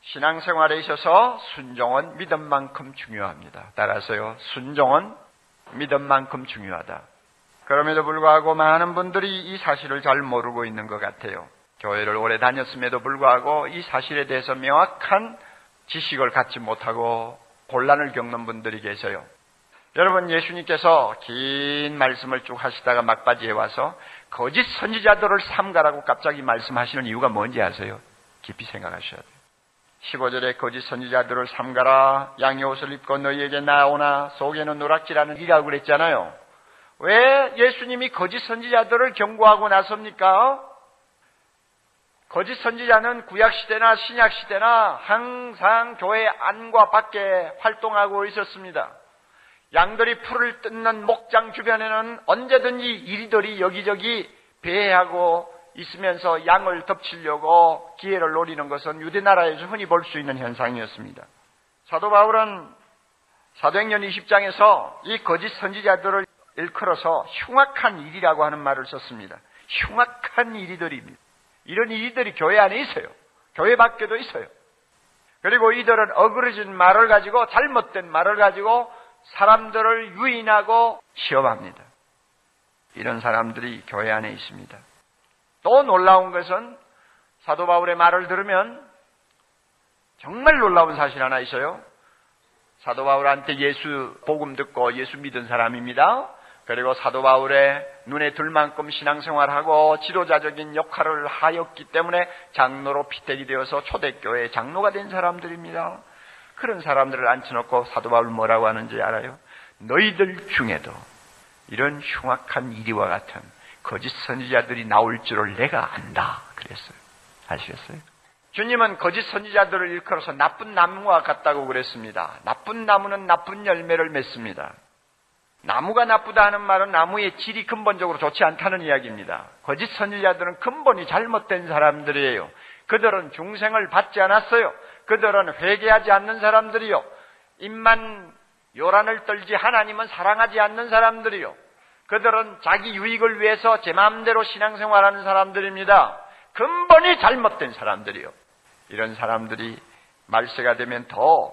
신앙생활에 있어서 순종은 믿음만큼 중요합니다. 따라서요, 순종은 믿음만큼 중요하다. 그럼에도 불구하고 많은 분들이 이 사실을 잘 모르고 있는 것 같아요. 교회를 오래 다녔음에도 불구하고 이 사실에 대해서 명확한 지식을 갖지 못하고 곤란을 겪는 분들이 계세요. 여러분 예수님께서 긴 말씀을 쭉 하시다가 막바지에 와서 거짓 선지자들을 삼가라고 갑자기 말씀하시는 이유가 뭔지 아세요? 깊이 생각하셔야 돼요. 15절에 거짓 선지자들을 삼가라 양의 옷을 입고 너희에게 나오나 속에는 누락지라는 이라고 그랬잖아요. 왜 예수님이 거짓 선지자들을 경고하고 나섭니까? 거짓 선지자는 구약 시대나 신약 시대나 항상 교회 안과 밖에 활동하고 있었습니다. 양들이 풀을 뜯는 목장 주변에는 언제든지 이리들이 여기저기 배회하고 있으면서 양을 덮치려고 기회를 노리는 것은 유대 나라에서 흔히 볼 수 있는 현상이었습니다. 사도 바울은 사도행전 20장에서 이 거짓 선지자들을 일컬어서 흉악한 일이라고 하는 말을 썼습니다. 흉악한 일이들입니다. 이런 일들이 교회 안에 있어요. 교회 밖에도 있어요. 그리고 이들은 어그러진 말을 가지고 잘못된 말을 가지고 사람들을 유인하고 시험합니다. 이런 사람들이 교회 안에 있습니다. 또 놀라운 것은 사도 바울의 말을 들으면 정말 놀라운 사실 하나 있어요. 사도 바울한테 예수 복음 듣고 예수 믿은 사람입니다. 그리고 사도 바울의 눈에 들 만큼 신앙생활하고 지도자적인 역할을 하였기 때문에 장로로 피택이 되어서 초대교회 장로가 된 사람들입니다. 그런 사람들을 앉혀놓고 사도 바울 뭐라고 하는지 알아요? 너희들 중에도 이런 흉악한 이리와 같은 거짓 선지자들이 나올 줄을 내가 안다. 그랬어요. 아시겠어요? 주님은 거짓 선지자들을 일컬어서 나쁜 나무와 같다고 그랬습니다. 나쁜 나무는 나쁜 열매를 맺습니다. 나무가 나쁘다 하는 말은 나무의 질이 근본적으로 좋지 않다는 이야기입니다. 거짓 선지자들은 근본이 잘못된 사람들이에요. 그들은 중생을 받지 않았어요. 그들은 회개하지 않는 사람들이요. 입만 요란을 떨지 하나님은 사랑하지 않는 사람들이요. 그들은 자기 유익을 위해서 제 마음대로 신앙생활하는 사람들입니다. 근본이 잘못된 사람들이요. 이런 사람들이 말세가 되면 더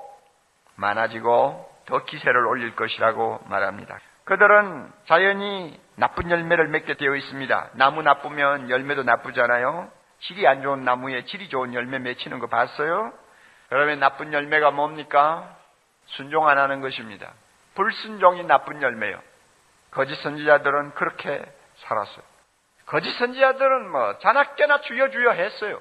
많아지고 더 기세를 올릴 것이라고 말합니다. 그들은 자연히 나쁜 열매를 맺게 되어 있습니다. 나무 나쁘면 열매도 나쁘잖아요. 질이 안 좋은 나무에 질이 좋은 열매 맺히는 거 봤어요? 그러면 나쁜 열매가 뭡니까? 순종 안 하는 것입니다. 불순종이 나쁜 열매요. 거짓 선지자들은 그렇게 살았어요. 거짓 선지자들은 뭐 자나깨나 주여 주여 했어요.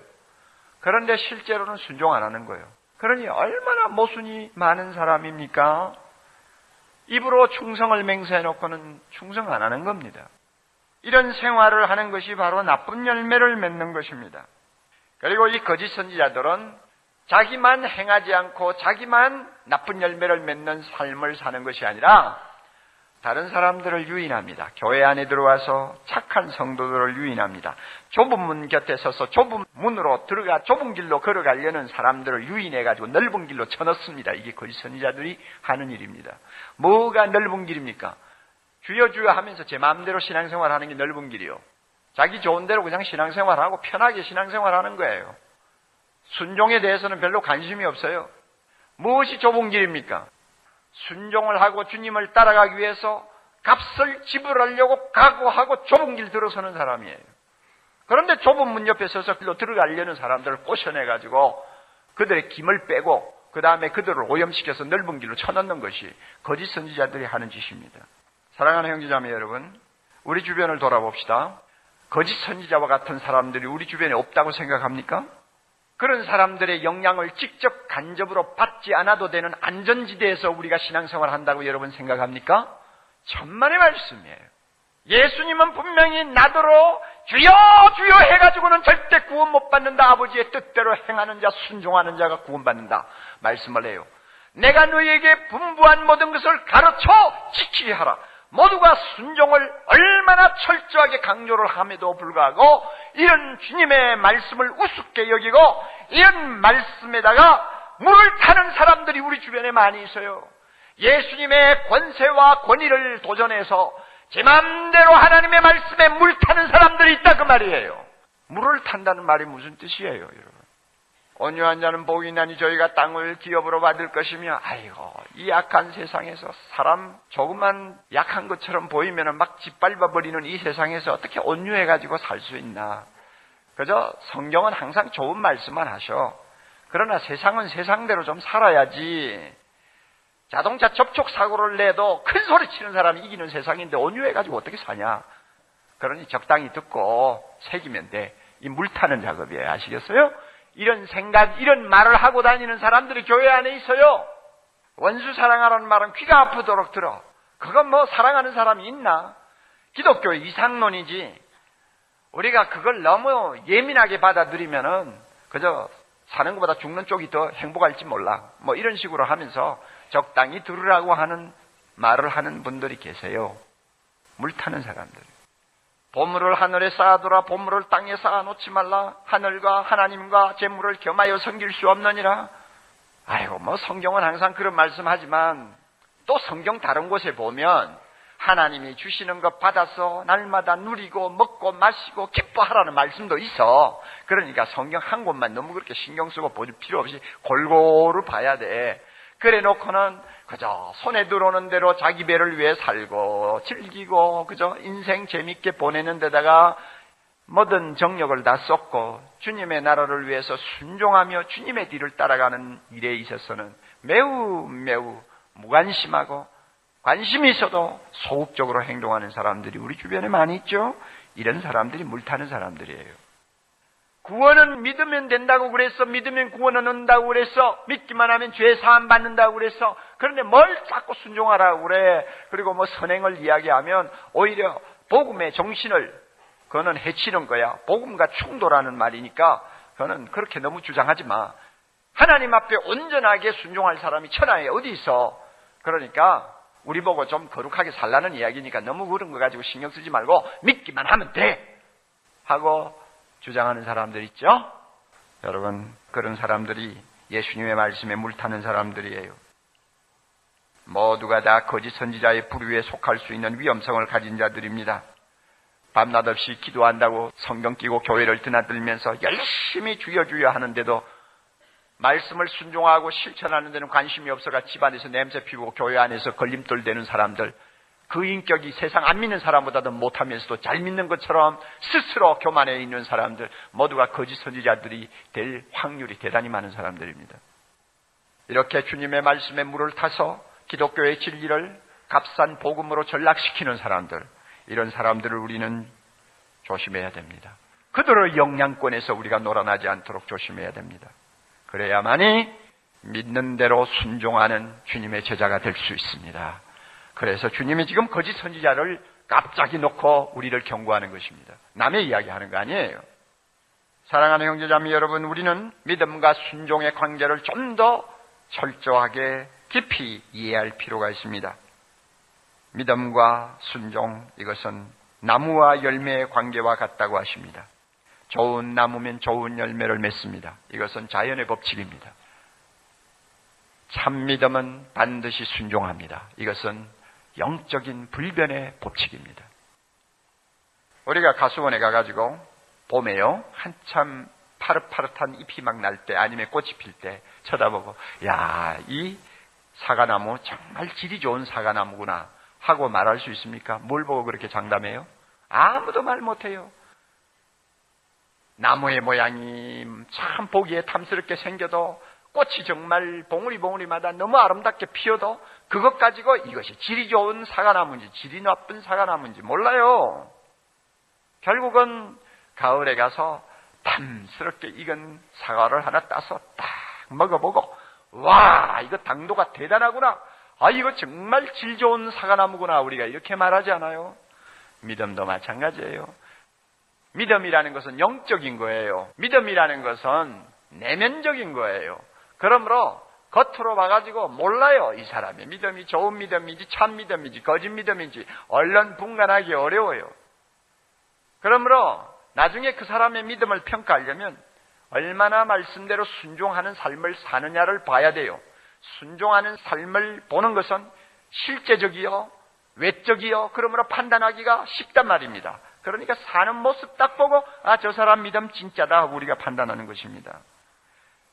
그런데 실제로는 순종 안 하는 거예요. 그러니 얼마나 모순이 많은 사람입니까? 입으로 충성을 맹세해 놓고는 충성 안 하는 겁니다. 이런 생활을 하는 것이 바로 나쁜 열매를 맺는 것입니다. 그리고 이 거짓 선지자들은 자기만 행하지 않고 자기만 나쁜 열매를 맺는 삶을 사는 것이 아니라 다른 사람들을 유인합니다. 교회 안에 들어와서 착한 성도들을 유인합니다. 좁은 문 곁에 서서 좁은 문으로 들어가 좁은 길로 걸어가려는 사람들을 유인해가지고 넓은 길로 쳐넣습니다. 이게 거짓 선지자들이 하는 일입니다. 뭐가 넓은 길입니까? 주여 주여 하면서 제 마음대로 신앙생활 하는 게 넓은 길이요. 자기 좋은 대로 그냥 신앙생활 하고 편하게 신앙생활 하는 거예요. 순종에 대해서는 별로 관심이 없어요. 무엇이 좁은 길입니까? 순종을 하고 주님을 따라가기 위해서 값을 지불하려고 각오하고 좁은 길 들어서는 사람이에요. 그런데 좁은 문 옆에 서서 길로 들어가려는 사람들을 꼬셔내가지고 그들의 김을 빼고 그 다음에 그들을 오염시켜서 넓은 길로 쳐넣는 것이 거짓 선지자들이 하는 짓입니다. 사랑하는 형제자매 여러분, 우리 주변을 돌아봅시다. 거짓 선지자와 같은 사람들이 우리 주변에 없다고 생각합니까? 그런 사람들의 영향을 직접 간접으로 받지 않아도 되는 안전지대에서 우리가 신앙생활 한다고 여러분 생각합니까? 천만의 말씀이에요. 예수님은 분명히 나더러 주여 주여 해가지고는 절대 구원 못 받는다. 아버지의 뜻대로 행하는 자 순종하는 자가 구원받는다. 말씀을 해요. 내가 너희에게 분부한 모든 것을 가르쳐 지키게 하라. 모두가 순종을 얼마나 철저하게 강조를 함에도 불구하고 이런 주님의 말씀을 우습게 여기고 이런 말씀에다가 물을 타는 사람들이 우리 주변에 많이 있어요. 예수님의 권세와 권위를 도전해서 제 마음대로 하나님의 말씀에 물 타는 사람들이 있다 그 말이에요. 물을 탄다는 말이 무슨 뜻이에요, 여러분? 온유한 자는 복이 나니 저희가 땅을 기업으로 받을 것이며 아이고 이 약한 세상에서 사람 조금만 약한 것처럼 보이면 막 짓밟아 버리는 이 세상에서 어떻게 온유해 가지고 살 수 있나? 그저 성경은 항상 좋은 말씀만 하셔. 그러나 세상은 세상대로 좀 살아야지. 자동차 접촉 사고를 내도 큰 소리 치는 사람이 이기는 세상인데 온유해 가지고 어떻게 사냐? 그러니 적당히 듣고 새기면 돼 이 물 타는 작업이에요. 아시겠어요? 이런 생각, 이런 말을 하고 다니는 사람들이 교회 안에 있어요. 원수 사랑하라는 말은 귀가 아프도록 들어. 그건 뭐 사랑하는 사람이 있나? 기독교의 이상론이지. 우리가 그걸 너무 예민하게 받아들이면은 그저 사는 것보다 죽는 쪽이 더 행복할지 몰라. 뭐 이런 식으로 하면서 적당히 들으라고 하는 말을 하는 분들이 계세요. 물 타는 사람들. 보물을 하늘에 쌓아두라. 보물을 땅에 쌓아놓지 말라. 하늘과 하나님과 재물을 겸하여 섬길 수 없느니라. 아이고 뭐 성경은 항상 그런 말씀하지만 또 성경 다른 곳에 보면 하나님이 주시는 것 받아서 날마다 누리고 먹고 마시고 기뻐하라는 말씀도 있어. 그러니까 성경 한 곳만 너무 그렇게 신경 쓰고 볼 필요 없이 골고루 봐야 돼. 그래 놓고는 그저 손에 들어오는 대로 자기 배를 위해 살고 즐기고 그저 인생 재밌게 보내는 데다가 모든 정력을 다 쏟고 주님의 나라를 위해서 순종하며 주님의 뒤를 따라가는 일에 있어서는 매우 매우 무관심하고 관심이 있어도 소극적으로 행동하는 사람들이 우리 주변에 많이 있죠. 이런 사람들이 물타는 사람들이에요. 구원은 믿으면 된다고 그랬어. 믿으면 구원은 온다고 그랬어. 믿기만 하면 죄 사함 받는다고 그랬어. 그런데 뭘 자꾸 순종하라고 그래. 그리고 뭐 선행을 이야기하면 오히려 복음의 정신을 그거는 해치는 거야. 복음과 충돌하는 말이니까 그거는 그렇게 너무 주장하지 마. 하나님 앞에 온전하게 순종할 사람이 천하에 어디 있어. 그러니까 우리 보고 좀 거룩하게 살라는 이야기니까 너무 그런 거 가지고 신경 쓰지 말고 믿기만 하면 돼. 하고 주장하는 사람들 있죠? 여러분, 그런 사람들이 예수님의 말씀에 물타는 사람들이에요. 모두가 다 거짓 선지자의 부류에 속할 수 있는 위험성을 가진 자들입니다. 밤낮 없이 기도한다고 성경 끼고 교회를 드나들면서 열심히 주여 주여 하는데도 말씀을 순종하고 실천하는 데는 관심이 없어가 집안에서 냄새 피우고 교회 안에서 걸림돌 되는 사람들 그 인격이 세상 안 믿는 사람보다도 못하면서도 잘 믿는 것처럼 스스로 교만해 있는 사람들 모두가 거짓 선지자들이 될 확률이 대단히 많은 사람들입니다. 이렇게 주님의 말씀에 물을 타서 기독교의 진리를 값싼 복음으로 전락시키는 사람들 이런 사람들을 우리는 조심해야 됩니다. 그들의 영향권에서 우리가 놀아나지 않도록 조심해야 됩니다. 그래야만이 믿는 대로 순종하는 주님의 제자가 될 수 있습니다. 그래서 주님이 지금 거짓 선지자를 갑자기 놓고 우리를 경고하는 것입니다. 남의 이야기 하는 거 아니에요. 사랑하는 형제자매 여러분, 우리는 믿음과 순종의 관계를 좀 더 철저하게 깊이 이해할 필요가 있습니다. 믿음과 순종, 이것은 나무와 열매의 관계와 같다고 하십니다. 좋은 나무면 좋은 열매를 맺습니다. 이것은 자연의 법칙입니다. 참 믿음은 반드시 순종합니다. 이것은 영적인 불변의 법칙입니다. 우리가 가수원에 가가지고 봄에요 한참 파릇파릇한 잎이 막 날 때 아니면 꽃이 필 때 쳐다보고 야 이 사과나무 정말 질이 좋은 사과나무구나 하고 말할 수 있습니까? 뭘 보고 그렇게 장담해요? 아무도 말 못해요. 나무의 모양이 참 보기에 탐스럽게 생겨도 꽃이 정말 봉우리 봉우리마다 너무 아름답게 피어도 그것 가지고 이것이 질이 좋은 사과나무인지 질이 나쁜 사과나무인지 몰라요. 결국은 가을에 가서 탐스럽게 익은 사과를 하나 따서 딱 먹어보고 와 이거 당도가 대단하구나. 아 이거 정말 질 좋은 사과나무구나 우리가 이렇게 말하지 않아요? 믿음도 마찬가지예요. 믿음이라는 것은 영적인 거예요. 믿음이라는 것은 내면적인 거예요. 그러므로 겉으로 봐가지고 몰라요. 이 사람의 믿음이 좋은 믿음인지 참 믿음인지 거짓 믿음인지 얼른 분간하기 어려워요. 그러므로 나중에 그 사람의 믿음을 평가하려면 얼마나 말씀대로 순종하는 삶을 사느냐를 봐야 돼요. 순종하는 삶을 보는 것은 실제적이요, 외적이요, 그러므로 판단하기가 쉽단 말입니다. 그러니까 사는 모습 딱 보고, 아, 저 사람 믿음 진짜다 하고 우리가 판단하는 것입니다.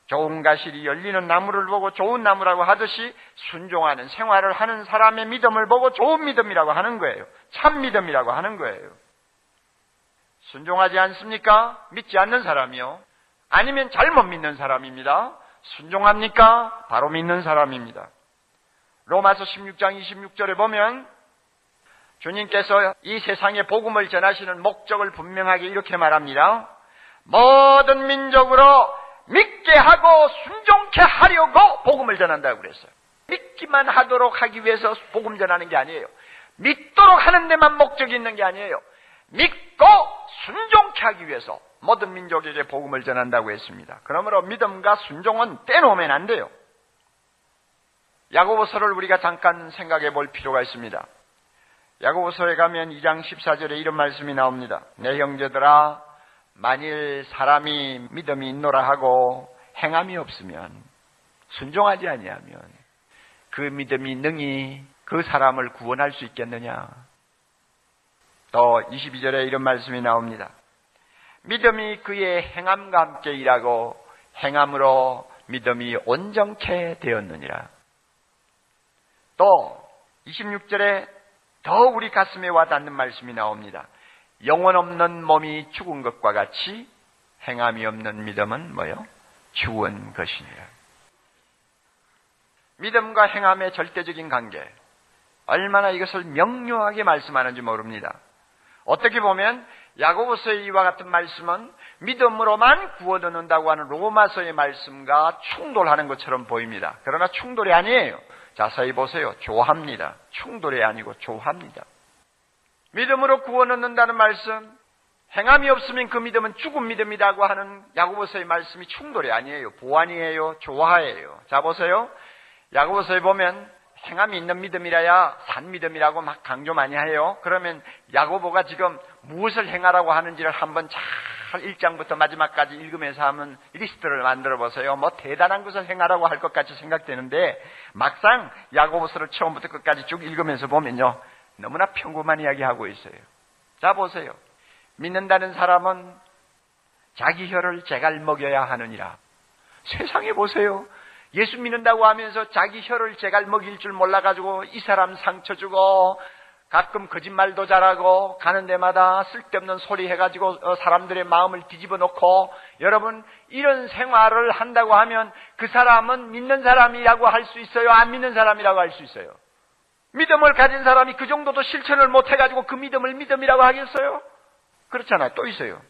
좋은 가실이 열리는 나무를 보고 좋은 나무라고 하듯이 순종하는 생활을 하는 사람의 믿음을 보고 좋은 믿음이라고 하는 거예요. 참 믿음이라고 하는 거예요. 순종하지 않습니까? 믿지 않는 사람이요. 아니면 잘못 믿는 사람입니다. 순종합니까? 바로 믿는 사람입니다. 로마서 16장 26절에 보면 주님께서 이 세상에 복음을 전하시는 목적을 분명하게 이렇게 말합니다. 모든 민족으로 믿게 하고 순종케 하려고 복음을 전한다고 그랬어요. 믿기만 하도록 하기 위해서 복음 전하는 게 아니에요. 믿도록 하는 데만 목적이 있는 게 아니에요. 믿고 순종케 하기 위해서 모든 민족에게 복음을 전한다고 했습니다. 그러므로 믿음과 순종은 떼놓으면 안 돼요. 야고보서를 우리가 잠깐 생각해 볼 필요가 있습니다. 야고보서에 가면 2장 14절에 이런 말씀이 나옵니다. 내 형제들아 만일 사람이 믿음이 있노라 하고 행함이 없으면 순종하지 아니하면 그 믿음이 능히 그 사람을 구원할 수 있겠느냐? 또 22절에 이런 말씀이 나옵니다. 믿음이 그의 행함과 함께 일하고 행함으로 믿음이 온전케 되었느니라. 또 26절에 더 우리 가슴에 와 닿는 말씀이 나옵니다. 영혼 없는 몸이 죽은 것과 같이 행함이 없는 믿음은 뭐요? 죽은 것이니라. 믿음과 행함의 절대적인 관계. 얼마나 이것을 명료하게 말씀하는지 모릅니다. 어떻게 보면 야고보서의 이와 같은 말씀은 믿음으로만 구원 얻는다고 하는 로마서의 말씀과 충돌하는 것처럼 보입니다. 그러나 충돌이 아니에요. 자세히 보세요. 좋아합니다. 충돌이 아니고 좋아합니다. 믿음으로 구원 얻는다는 말씀, 행함이 없으면 그 믿음은 죽은 믿음이라고 하는 야고보서의 말씀이 충돌이 아니에요. 보완이에요. 조화예요. 자 보세요. 야고보서에 보면 행함이 있는 믿음이라야 산 믿음이라고 막 강조 많이 해요. 그러면 야고보가 지금 무엇을 행하라고 하는지를 한번 잘 1장부터 마지막까지 읽으면서 하면 리스트를 만들어 보세요. 뭐 대단한 것을 행하라고 할 것 같이 생각되는데 막상 야고보서를 처음부터 끝까지 쭉 읽으면서 보면요. 너무나 평범한 이야기 하고 있어요. 자 보세요. 믿는다는 사람은 자기 혀를 제갈 먹여야 하느니라. 세상에 보세요. 예수 믿는다고 하면서 자기 혀를 제갈 먹일 줄 몰라가지고 이 사람 상처 주고 가끔 거짓말도 잘하고 가는 데마다 쓸데없는 소리 해가지고 어, 사람들의 마음을 뒤집어 놓고 여러분 이런 생활을 한다고 하면 그 사람은 믿는 사람이라고 할 수 있어요? 안 믿는 사람이라고 할 수 있어요? 믿음을 가진 사람이 그 정도도 실천을 못 해가지고 그 믿음을 믿음이라고 하겠어요? 그렇잖아요. 또 있어요.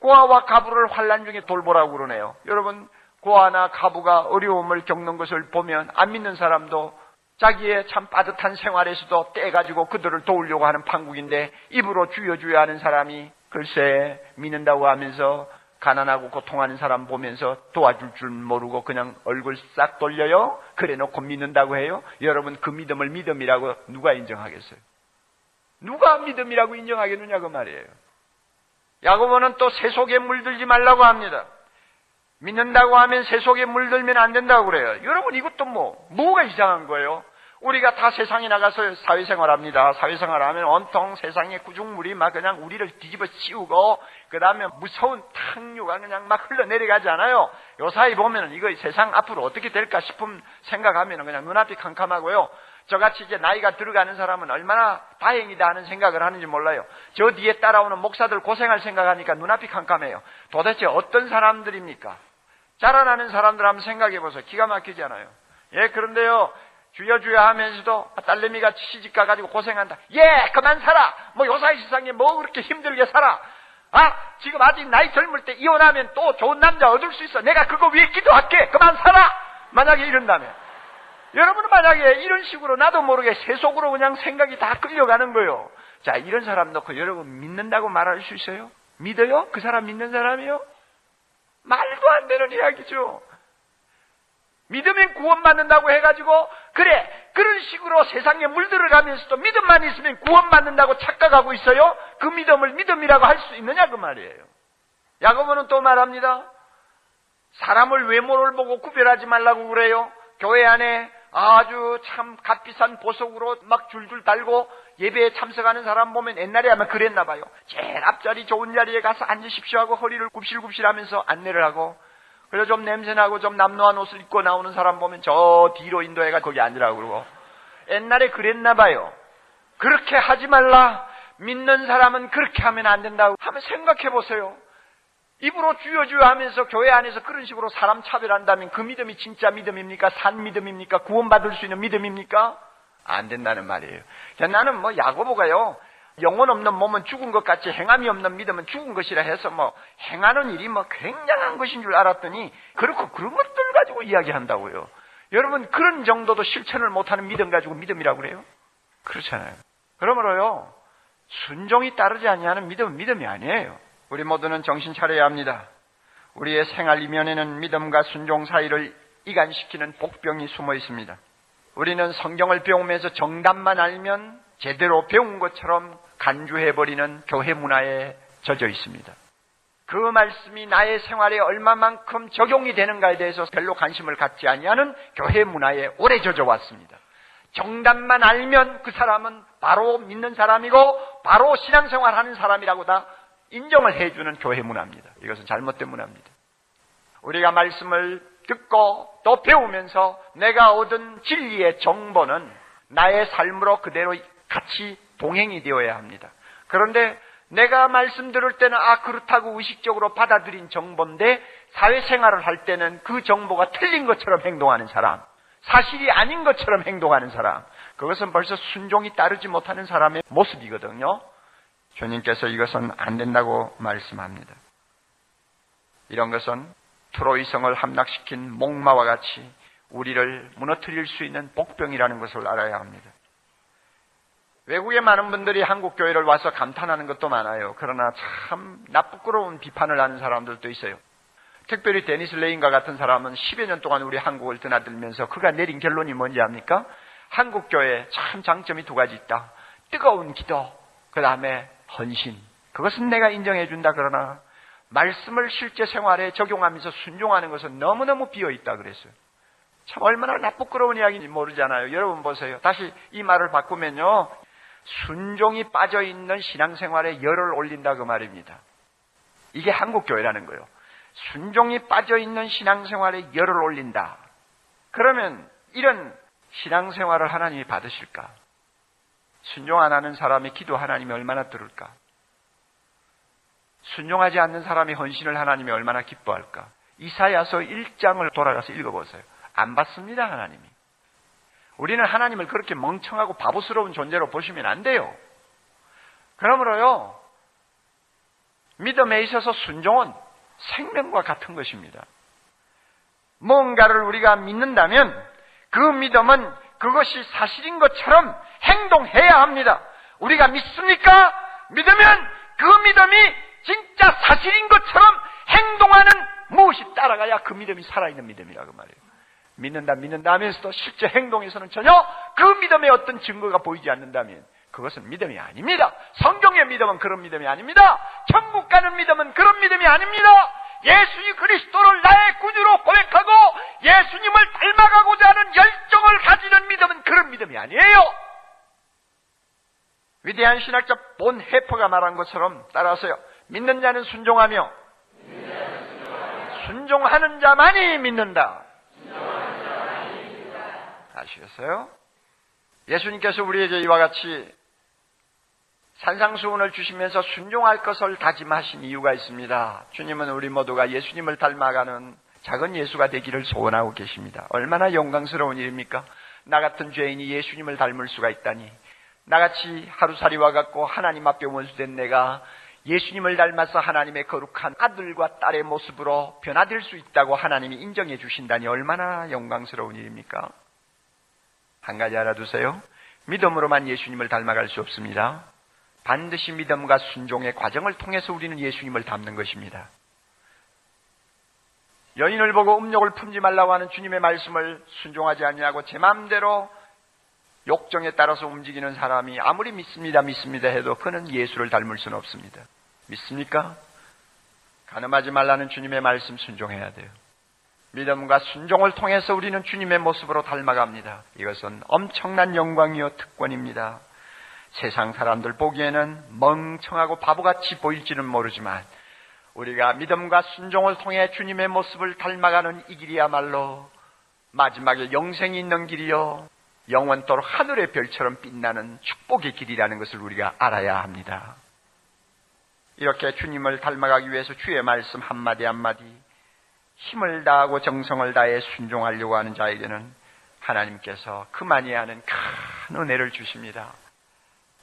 고아와 가부를 환란 중에 돌보라고 그러네요. 여러분 고아나 가부가 어려움을 겪는 것을 보면 안 믿는 사람도 자기의 참 빠듯한 생활에서도 떼가지고 그들을 도우려고 하는 판국인데 입으로 주여주여 하는 사람이 글쎄 믿는다고 하면서 가난하고 고통하는 사람 보면서 도와줄 줄 모르고 그냥 얼굴 싹 돌려요. 그래 놓고 믿는다고 해요. 여러분 그 믿음을 믿음이라고 누가 인정하겠어요? 누가 믿음이라고 인정하겠느냐 그 말이에요. 야고보는 또 세속에 물들지 말라고 합니다. 믿는다고 하면 세속에 물들면 안 된다고 그래요. 여러분 이것도 뭐 뭐가 이상한 거예요? 우리가 다 세상에 나가서 사회생활 합니다. 사회생활 하면 온통 세상의 구중물이 막 그냥 우리를 뒤집어 씌우고, 그 다음에 무서운 탕류가 그냥 막 흘러내려가잖아요. 요 사이 보면은 이거 세상 앞으로 어떻게 될까 싶은 생각하면 그냥 눈앞이 캄캄하고요. 저같이 이제 나이가 들어가는 사람은 얼마나 다행이다 하는 생각을 하는지 몰라요. 저 뒤에 따라오는 목사들 고생할 생각하니까 눈앞이 캄캄해요. 도대체 어떤 사람들입니까? 자라나는 사람들 한번 생각해 보세요. 기가 막히잖아요. 예, 그런데요. 주여 주여 하면서도 딸내미가 시집 가 가지고 고생한다. 예, 그만 살아. 뭐 요사이 세상에 뭐 그렇게 힘들게 살아. 아, 지금 아직 나이 젊을 때 이혼하면 또 좋은 남자 얻을 수 있어. 내가 그거 위해 기도할게. 그만 살아. 만약에 이런다면. 여러분은 만약에 이런 식으로 나도 모르게 세속으로 그냥 생각이 다 끌려가는 거예요. 자, 이런 사람 놓고 여러분 믿는다고 말할 수 있어요? 믿어요? 그 사람 믿는 사람이요? 말도 안 되는 이야기죠. 믿으면 구원받는다고 해가지고 그래 그런 식으로 세상에 물들어가면서도 믿음만 있으면 구원받는다고 착각하고 있어요. 그 믿음을 믿음이라고 할 수 있느냐 그 말이에요. 야고보는 또 말합니다. 사람을 외모를 보고 구별하지 말라고 그래요. 교회 안에 아주 참 값비싼 보석으로 막 줄줄 달고 예배에 참석하는 사람 보면 옛날에 아마 그랬나 봐요. 제일 앞자리 좋은 자리에 가서 앉으십시오 하고 허리를 굽실굽실 하면서 안내를 하고 그래서 좀 냄새나고 좀 남노한 옷을 입고 나오는 사람 보면 저 뒤로 인도해가 거기 앉으라고 그러고 옛날에 그랬나 봐요. 그렇게 하지 말라. 믿는 사람은 그렇게 하면 안 된다고 하면 생각해 보세요. 입으로 주여 주여 하면서 교회 안에서 그런 식으로 사람 차별한다면 그 믿음이 진짜 믿음입니까? 산 믿음입니까? 구원받을 수 있는 믿음입니까? 안 된다는 말이에요. 나는 뭐 야고보가요. 영혼 없는 몸은 죽은 것 같이 행함이 없는 믿음은 죽은 것이라 해서 뭐 행하는 일이 뭐 굉장한 것인 줄 알았더니 그렇고 그런 것들 가지고 이야기한다고요. 여러분 그런 정도도 실천을 못하는 믿음 가지고 믿음이라고 그래요? 그렇잖아요. 그러므로요 순종이 따르지 아니하는 믿음은 믿음이 아니에요. 우리 모두는 정신 차려야 합니다. 우리의 생활 이면에는 믿음과 순종 사이를 이간시키는 복병이 숨어 있습니다. 우리는 성경을 배우면서 정답만 알면 제대로 배운 것처럼 간주해버리는 교회 문화에 젖어 있습니다. 그 말씀이 나의 생활에 얼마만큼 적용이 되는가에 대해서 별로 관심을 갖지 아니하는 교회 문화에 오래 젖어 왔습니다. 정답만 알면 그 사람은 바로 믿는 사람이고 바로 신앙생활 하는 사람이라고 다 인정을 해주는 교회 문화입니다. 이것은 잘못된 문화입니다. 우리가 말씀을 듣고 또 배우면서 내가 얻은 진리의 정보는 나의 삶으로 그대로 같이 동행이 되어야 합니다. 그런데 내가 말씀 들을 때는 아 그렇다고 의식적으로 받아들인 정보인데 사회생활을 할 때는 그 정보가 틀린 것처럼 행동하는 사람, 사실이 아닌 것처럼 행동하는 사람, 그것은 벌써 순종이 따르지 못하는 사람의 모습이거든요. 주님께서 이것은 안 된다고 말씀합니다. 이런 것은 트로이성을 함락시킨 목마와 같이 우리를 무너뜨릴 수 있는 복병이라는 것을 알아야 합니다. 외국의 많은 분들이 한국 교회를 와서 감탄하는 것도 많아요. 그러나 참 나쁘끄러운 비판을 하는 사람들도 있어요. 특별히 데니스 레인과 같은 사람은 10여 년 동안 우리 한국을 드나들면서 그가 내린 결론이 뭔지 압니까? 한국 교회 참 장점이 두 가지 있다. 뜨거운 기도, 그 다음에 헌신. 그것은 내가 인정해 준다 그러나 말씀을 실제 생활에 적용하면서 순종하는 것은 너무너무 비어 있다 그랬어요. 참 얼마나 부끄러운 이야기인지 모르잖아요. 여러분 보세요. 다시 이 말을 바꾸면요. 순종이 빠져 있는 신앙생활에 열을 올린다 그 말입니다. 이게 한국 교회라는 거예요. 순종이 빠져 있는 신앙생활에 열을 올린다. 그러면 이런 신앙생활을 하나님이 받으실까? 순종 안 하는 사람의 기도 하나님이 얼마나 들을까? 순종하지 않는 사람의 헌신을 하나님이 얼마나 기뻐할까? 이사야서 1장을 돌아가서 읽어보세요. 안 받습니다, 하나님이. 우리는 하나님을 그렇게 멍청하고 바보스러운 존재로 보시면 안 돼요. 그러므로요, 믿음에 있어서 순종은 생명과 같은 것입니다. 뭔가를 우리가 믿는다면 그 믿음은 그것이 사실인 것처럼 행동해야 합니다. 우리가 믿습니까? 믿으면 그 믿음이 진짜 사실인 것처럼 행동하는 무엇이 따라가야 그 믿음이 살아있는 믿음이라고 말해요. 믿는다, 믿는다 하면서도 실제 행동에서는 전혀 그 믿음의 어떤 증거가 보이지 않는다면 그것은 믿음이 아닙니다. 성경의 믿음은 그런 믿음이 아닙니다. 천국 가는 믿음은 그런 믿음이 아닙니다. 예수님 그리스도를 나의 구주로 고백하고 예수님을 닮아가고자 하는 열정을 가지는 믿음은 그런 믿음이 아니에요. 위대한 신학자 본 해퍼가 말한 것처럼 따라서요. 믿는 자는 순종하며 순종하는 자만이 믿는다. 아시겠어요? 예수님께서 우리에게 이와 같이 산상수훈을 주시면서 순종할 것을 다짐하신 이유가 있습니다. 주님은 우리 모두가 예수님을 닮아가는 작은 예수가 되기를 소원하고 계십니다. 얼마나 영광스러운 일입니까? 나 같은 죄인이 예수님을 닮을 수가 있다니. 나같이 하루살이와 같고 하나님 앞에 원수된 내가 예수님을 닮아서 하나님의 거룩한 아들과 딸의 모습으로 변화될 수 있다고 하나님이 인정해 주신다니 얼마나 영광스러운 일입니까? 한 가지 알아두세요. 믿음으로만 예수님을 닮아갈 수 없습니다. 반드시 믿음과 순종의 과정을 통해서 우리는 예수님을 닮는 것입니다. 여인을 보고 음욕을 품지 말라고 하는 주님의 말씀을 순종하지 아니하고 제 마음대로 욕정에 따라서 움직이는 사람이 아무리 믿습니다, 믿습니다 해도 그는 예수를 닮을 수는 없습니다. 믿습니까? 가늠하지 말라는 주님의 말씀 순종해야 돼요. 믿음과 순종을 통해서 우리는 주님의 모습으로 닮아갑니다. 이것은 엄청난 영광이요 특권입니다. 세상 사람들 보기에는 멍청하고 바보같이 보일지는 모르지만 우리가 믿음과 순종을 통해 주님의 모습을 닮아가는 이 길이야말로 마지막에 영생이 있는 길이요 영원토록 하늘의 별처럼 빛나는 축복의 길이라는 것을 우리가 알아야 합니다. 이렇게 주님을 닮아가기 위해서 주의 말씀 한마디 한마디 힘을 다하고 정성을 다해 순종하려고 하는 자에게는 하나님께서 그만이 하는 큰 은혜를 주십니다.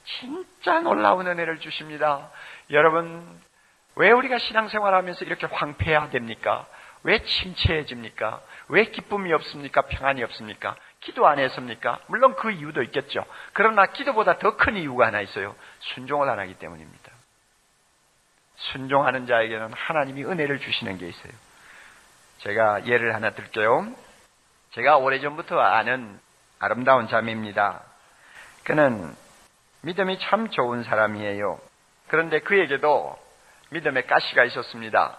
진짜 놀라운 은혜를 주십니다. 여러분, 왜 우리가 신앙생활 하면서 이렇게 황폐해야 됩니까? 왜 침체해집니까? 왜 기쁨이 없습니까? 평안이 없습니까? 기도 안 했습니까? 물론 그 이유도 있겠죠. 그러나 기도보다 더 큰 이유가 하나 있어요. 순종을 안 하기 때문입니다. 순종하는 자에게는 하나님이 은혜를 주시는 게 있어요. 제가 예를 하나 들게요. 제가 오래전부터 아는 아름다운 자매입니다. 그는 믿음이 참 좋은 사람이에요. 그런데 그에게도 믿음의 가시가 있었습니다.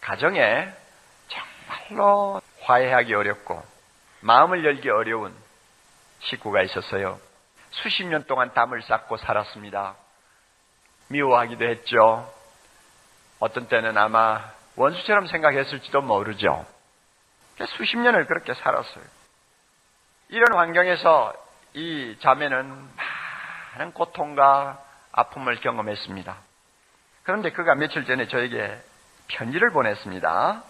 가정에 정말로 화해하기 어렵고 마음을 열기 어려운 식구가 있었어요. 수십 년 동안 담을 쌓고 살았습니다. 미워하기도 했죠. 어떤 때는 아마 원수처럼 생각했을지도 모르죠. 수십 년을 그렇게 살았어요. 이런 환경에서 이 자매는 많은 고통과 아픔을 경험했습니다. 그런데 그가 며칠 전에 저에게 편지를 보냈습니다.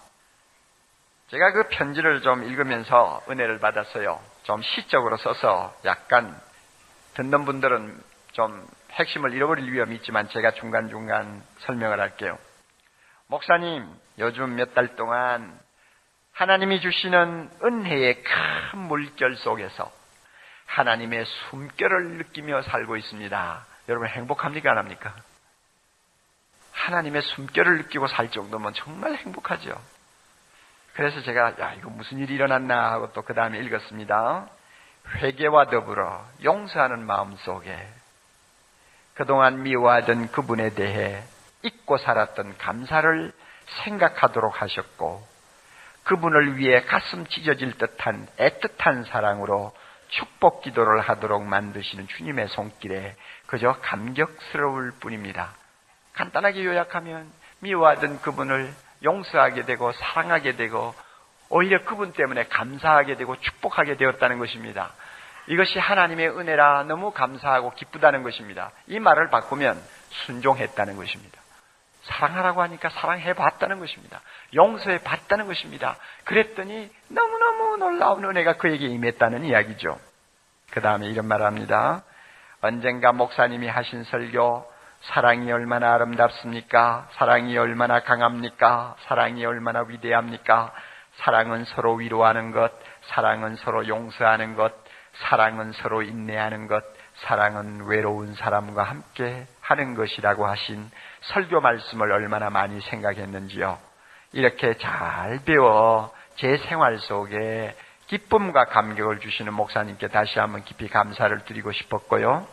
제가 그 편지를 좀 읽으면서 은혜를 받았어요. 좀 시적으로 써서 약간 듣는 분들은 좀 핵심을 잃어버릴 위험이 있지만 제가 중간중간 설명을 할게요. 목사님, 요즘 몇 달 동안 하나님이 주시는 은혜의 큰 물결 속에서 하나님의 숨결을 느끼며 살고 있습니다. 여러분 행복합니까? 안 합니까? 하나님의 숨결을 느끼고 살 정도면 정말 행복하죠. 그래서 제가 야 이거 무슨 일이 일어났나 하고 또 그 다음에 읽었습니다. 회개와 더불어 용서하는 마음 속에 그동안 미워하던 그분에 대해 잊고 살았던 감사를 생각하도록 하셨고 그분을 위해 가슴 찢어질 듯한 애틋한 사랑으로 축복 기도를 하도록 만드시는 주님의 손길에 그저 감격스러울 뿐입니다. 간단하게 요약하면 미워하던 그분을 용서하게 되고 사랑하게 되고 오히려 그분 때문에 감사하게 되고 축복하게 되었다는 것입니다. 이것이 하나님의 은혜라 너무 감사하고 기쁘다는 것입니다. 이 말을 바꾸면 순종했다는 것입니다. 사랑하라고 하니까 사랑해 봤다는 것입니다. 용서해 봤다는 것입니다. 그랬더니 너무너무 놀라운 은혜가 그에게 임했다는 이야기죠. 그 다음에 이런 말 합니다. 언젠가 목사님이 하신 설교, 사랑이 얼마나 아름답습니까? 사랑이 얼마나 강합니까? 사랑이 얼마나 위대합니까? 사랑은 서로 위로하는 것, 사랑은 서로 용서하는 것, 사랑은 서로 인내하는 것, 사랑은 외로운 사람과 함께 하는 것이라고 하신 설교 말씀을 얼마나 많이 생각했는지요. 이렇게 잘 배워 제 생활 속에 기쁨과 감격을 주시는 목사님께 다시 한번 깊이 감사를 드리고 싶었고요.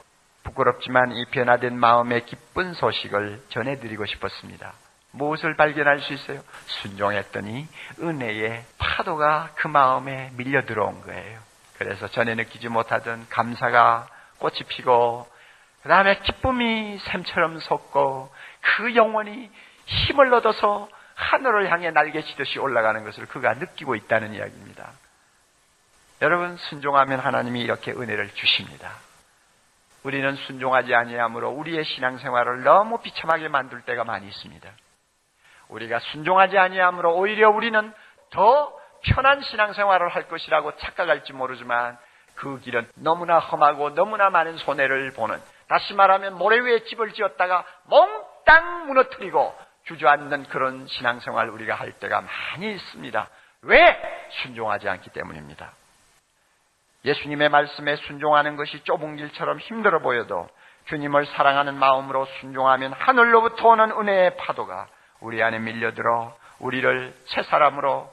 부끄럽지만 이 변화된 마음의 기쁜 소식을 전해드리고 싶었습니다. 무엇을 발견할 수 있어요? 순종했더니 은혜의 파도가 그 마음에 밀려 들어온 거예요. 그래서 전에 느끼지 못하던 감사가 꽃이 피고 그 다음에 기쁨이 샘처럼 솟고 그 영혼이 힘을 얻어서 하늘을 향해 날개치듯이 올라가는 것을 그가 느끼고 있다는 이야기입니다. 여러분 순종하면 하나님이 이렇게 은혜를 주십니다. 우리는 순종하지 아니하므로 우리의 신앙생활을 너무 비참하게 만들 때가 많이 있습니다. 우리가 순종하지 아니하므로 오히려 우리는 더 편한 신앙생활을 할 것이라고 착각할지 모르지만 그 길은 너무나 험하고 너무나 많은 손해를 보는 다시 말하면 모래 위에 집을 지었다가 몽땅 무너뜨리고 주저앉는 그런 신앙생활 우리가 할 때가 많이 있습니다. 왜? 순종하지 않기 때문입니다. 예수님의 말씀에 순종하는 것이 좁은 길처럼 힘들어 보여도 주님을 사랑하는 마음으로 순종하면 하늘로부터 오는 은혜의 파도가 우리 안에 밀려들어 우리를 새 사람으로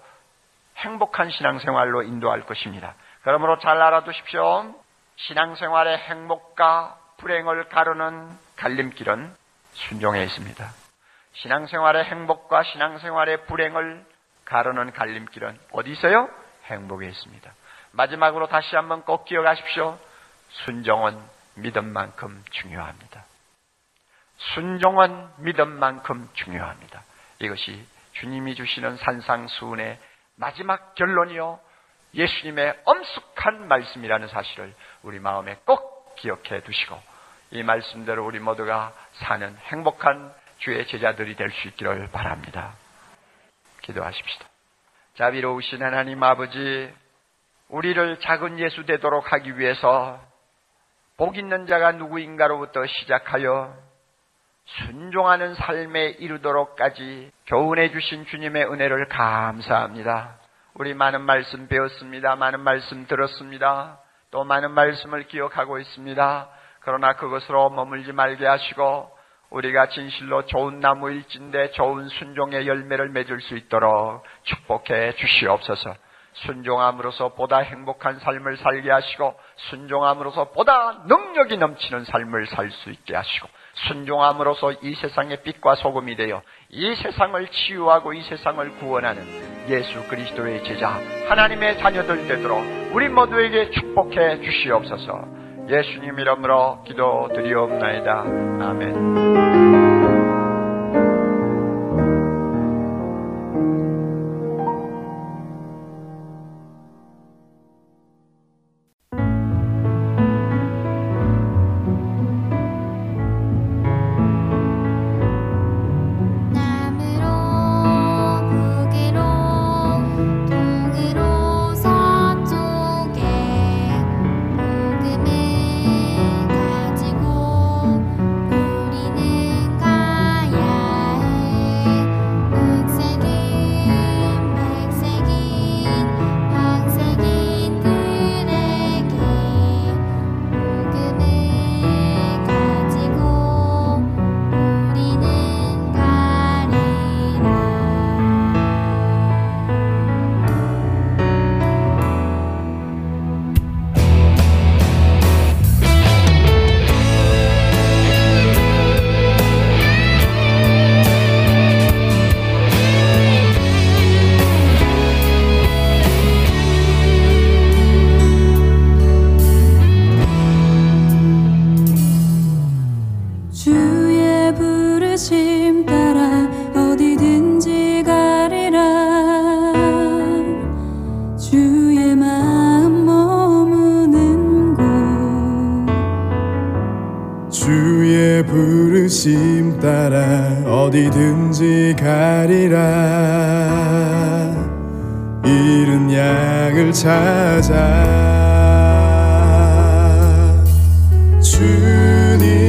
행복한 신앙생활로 인도할 것입니다. 그러므로 잘 알아두십시오. 신앙생활의 행복과 불행을 가르는 갈림길은 순종에 있습니다. 신앙생활의 행복과 신앙생활의 불행을 가르는 갈림길은 어디 있어요? 행복에 있습니다. 마지막으로 다시 한번 꼭 기억하십시오. 순종은 믿음만큼 중요합니다. 순종은 믿음만큼 중요합니다. 이것이 주님이 주시는 산상수훈의 마지막 결론이요. 예수님의 엄숙한 말씀이라는 사실을 우리 마음에 꼭 기억해 두시고 이 말씀대로 우리 모두가 사는 행복한 주의 제자들이 될 수 있기를 바랍니다. 기도하십시다. 자비로우신 하나님 아버지, 우리를 작은 예수 되도록 하기 위해서 복 있는 자가 누구인가로부터 시작하여 순종하는 삶에 이르도록까지 교훈해 주신 주님의 은혜를 감사합니다. 우리 많은 말씀 배웠습니다. 많은 말씀 들었습니다. 또 많은 말씀을 기억하고 있습니다. 그러나 그것으로 머물지 말게 하시고 우리가 진실로 좋은 나무일진데 좋은 순종의 열매를 맺을 수 있도록 축복해 주시옵소서. 순종함으로써 보다 행복한 삶을 살게 하시고 순종함으로써 보다 능력이 넘치는 삶을 살 수 있게 하시고 순종함으로써 이 세상의 빛과 소금이 되어 이 세상을 치유하고 이 세상을 구원하는 예수 그리스도의 제자 하나님의 자녀들 되도록 우리 모두에게 축복해 주시옵소서. 예수님 이름으로 기도드리옵나이다. 아멘. 주의 부르심 따라 어디든지 가리라. 잃은 양을 찾아 주님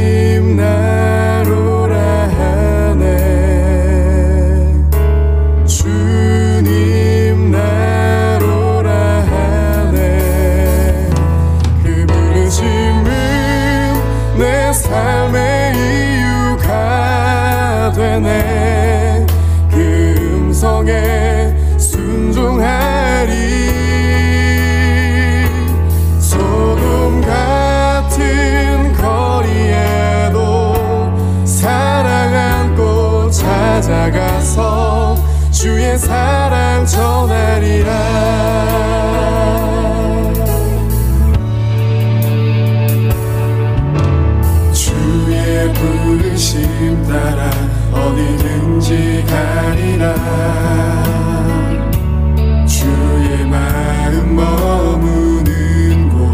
찾아가서 주의 사랑 전하리라. 주의 부르심 따라 어디든지 가리라. 주의 마음 머무는 곳.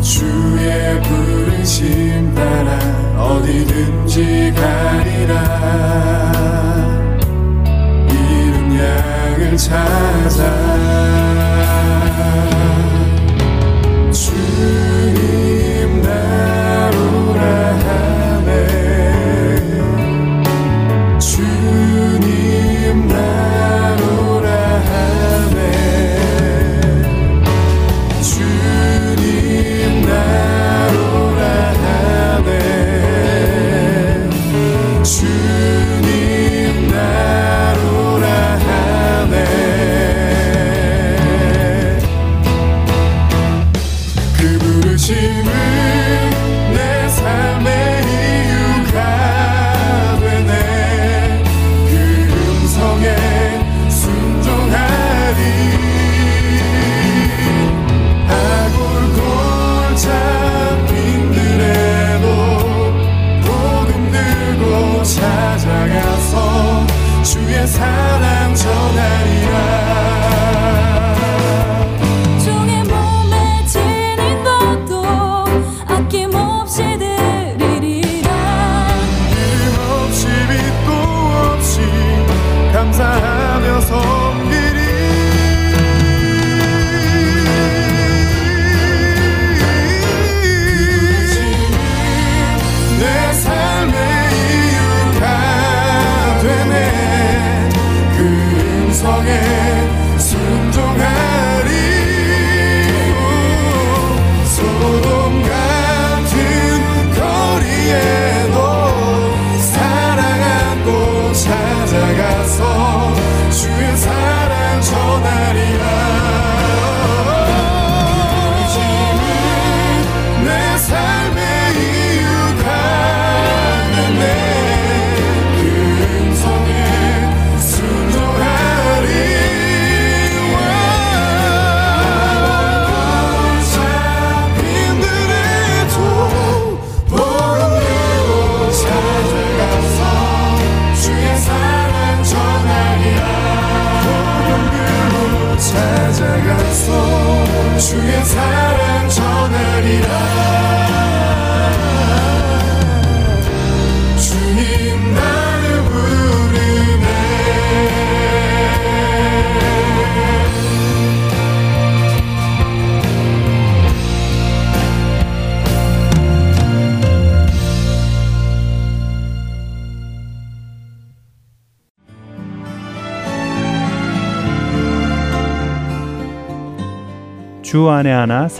주의 부르심 따라 어디든 지 가리라 잃은 양을 찾아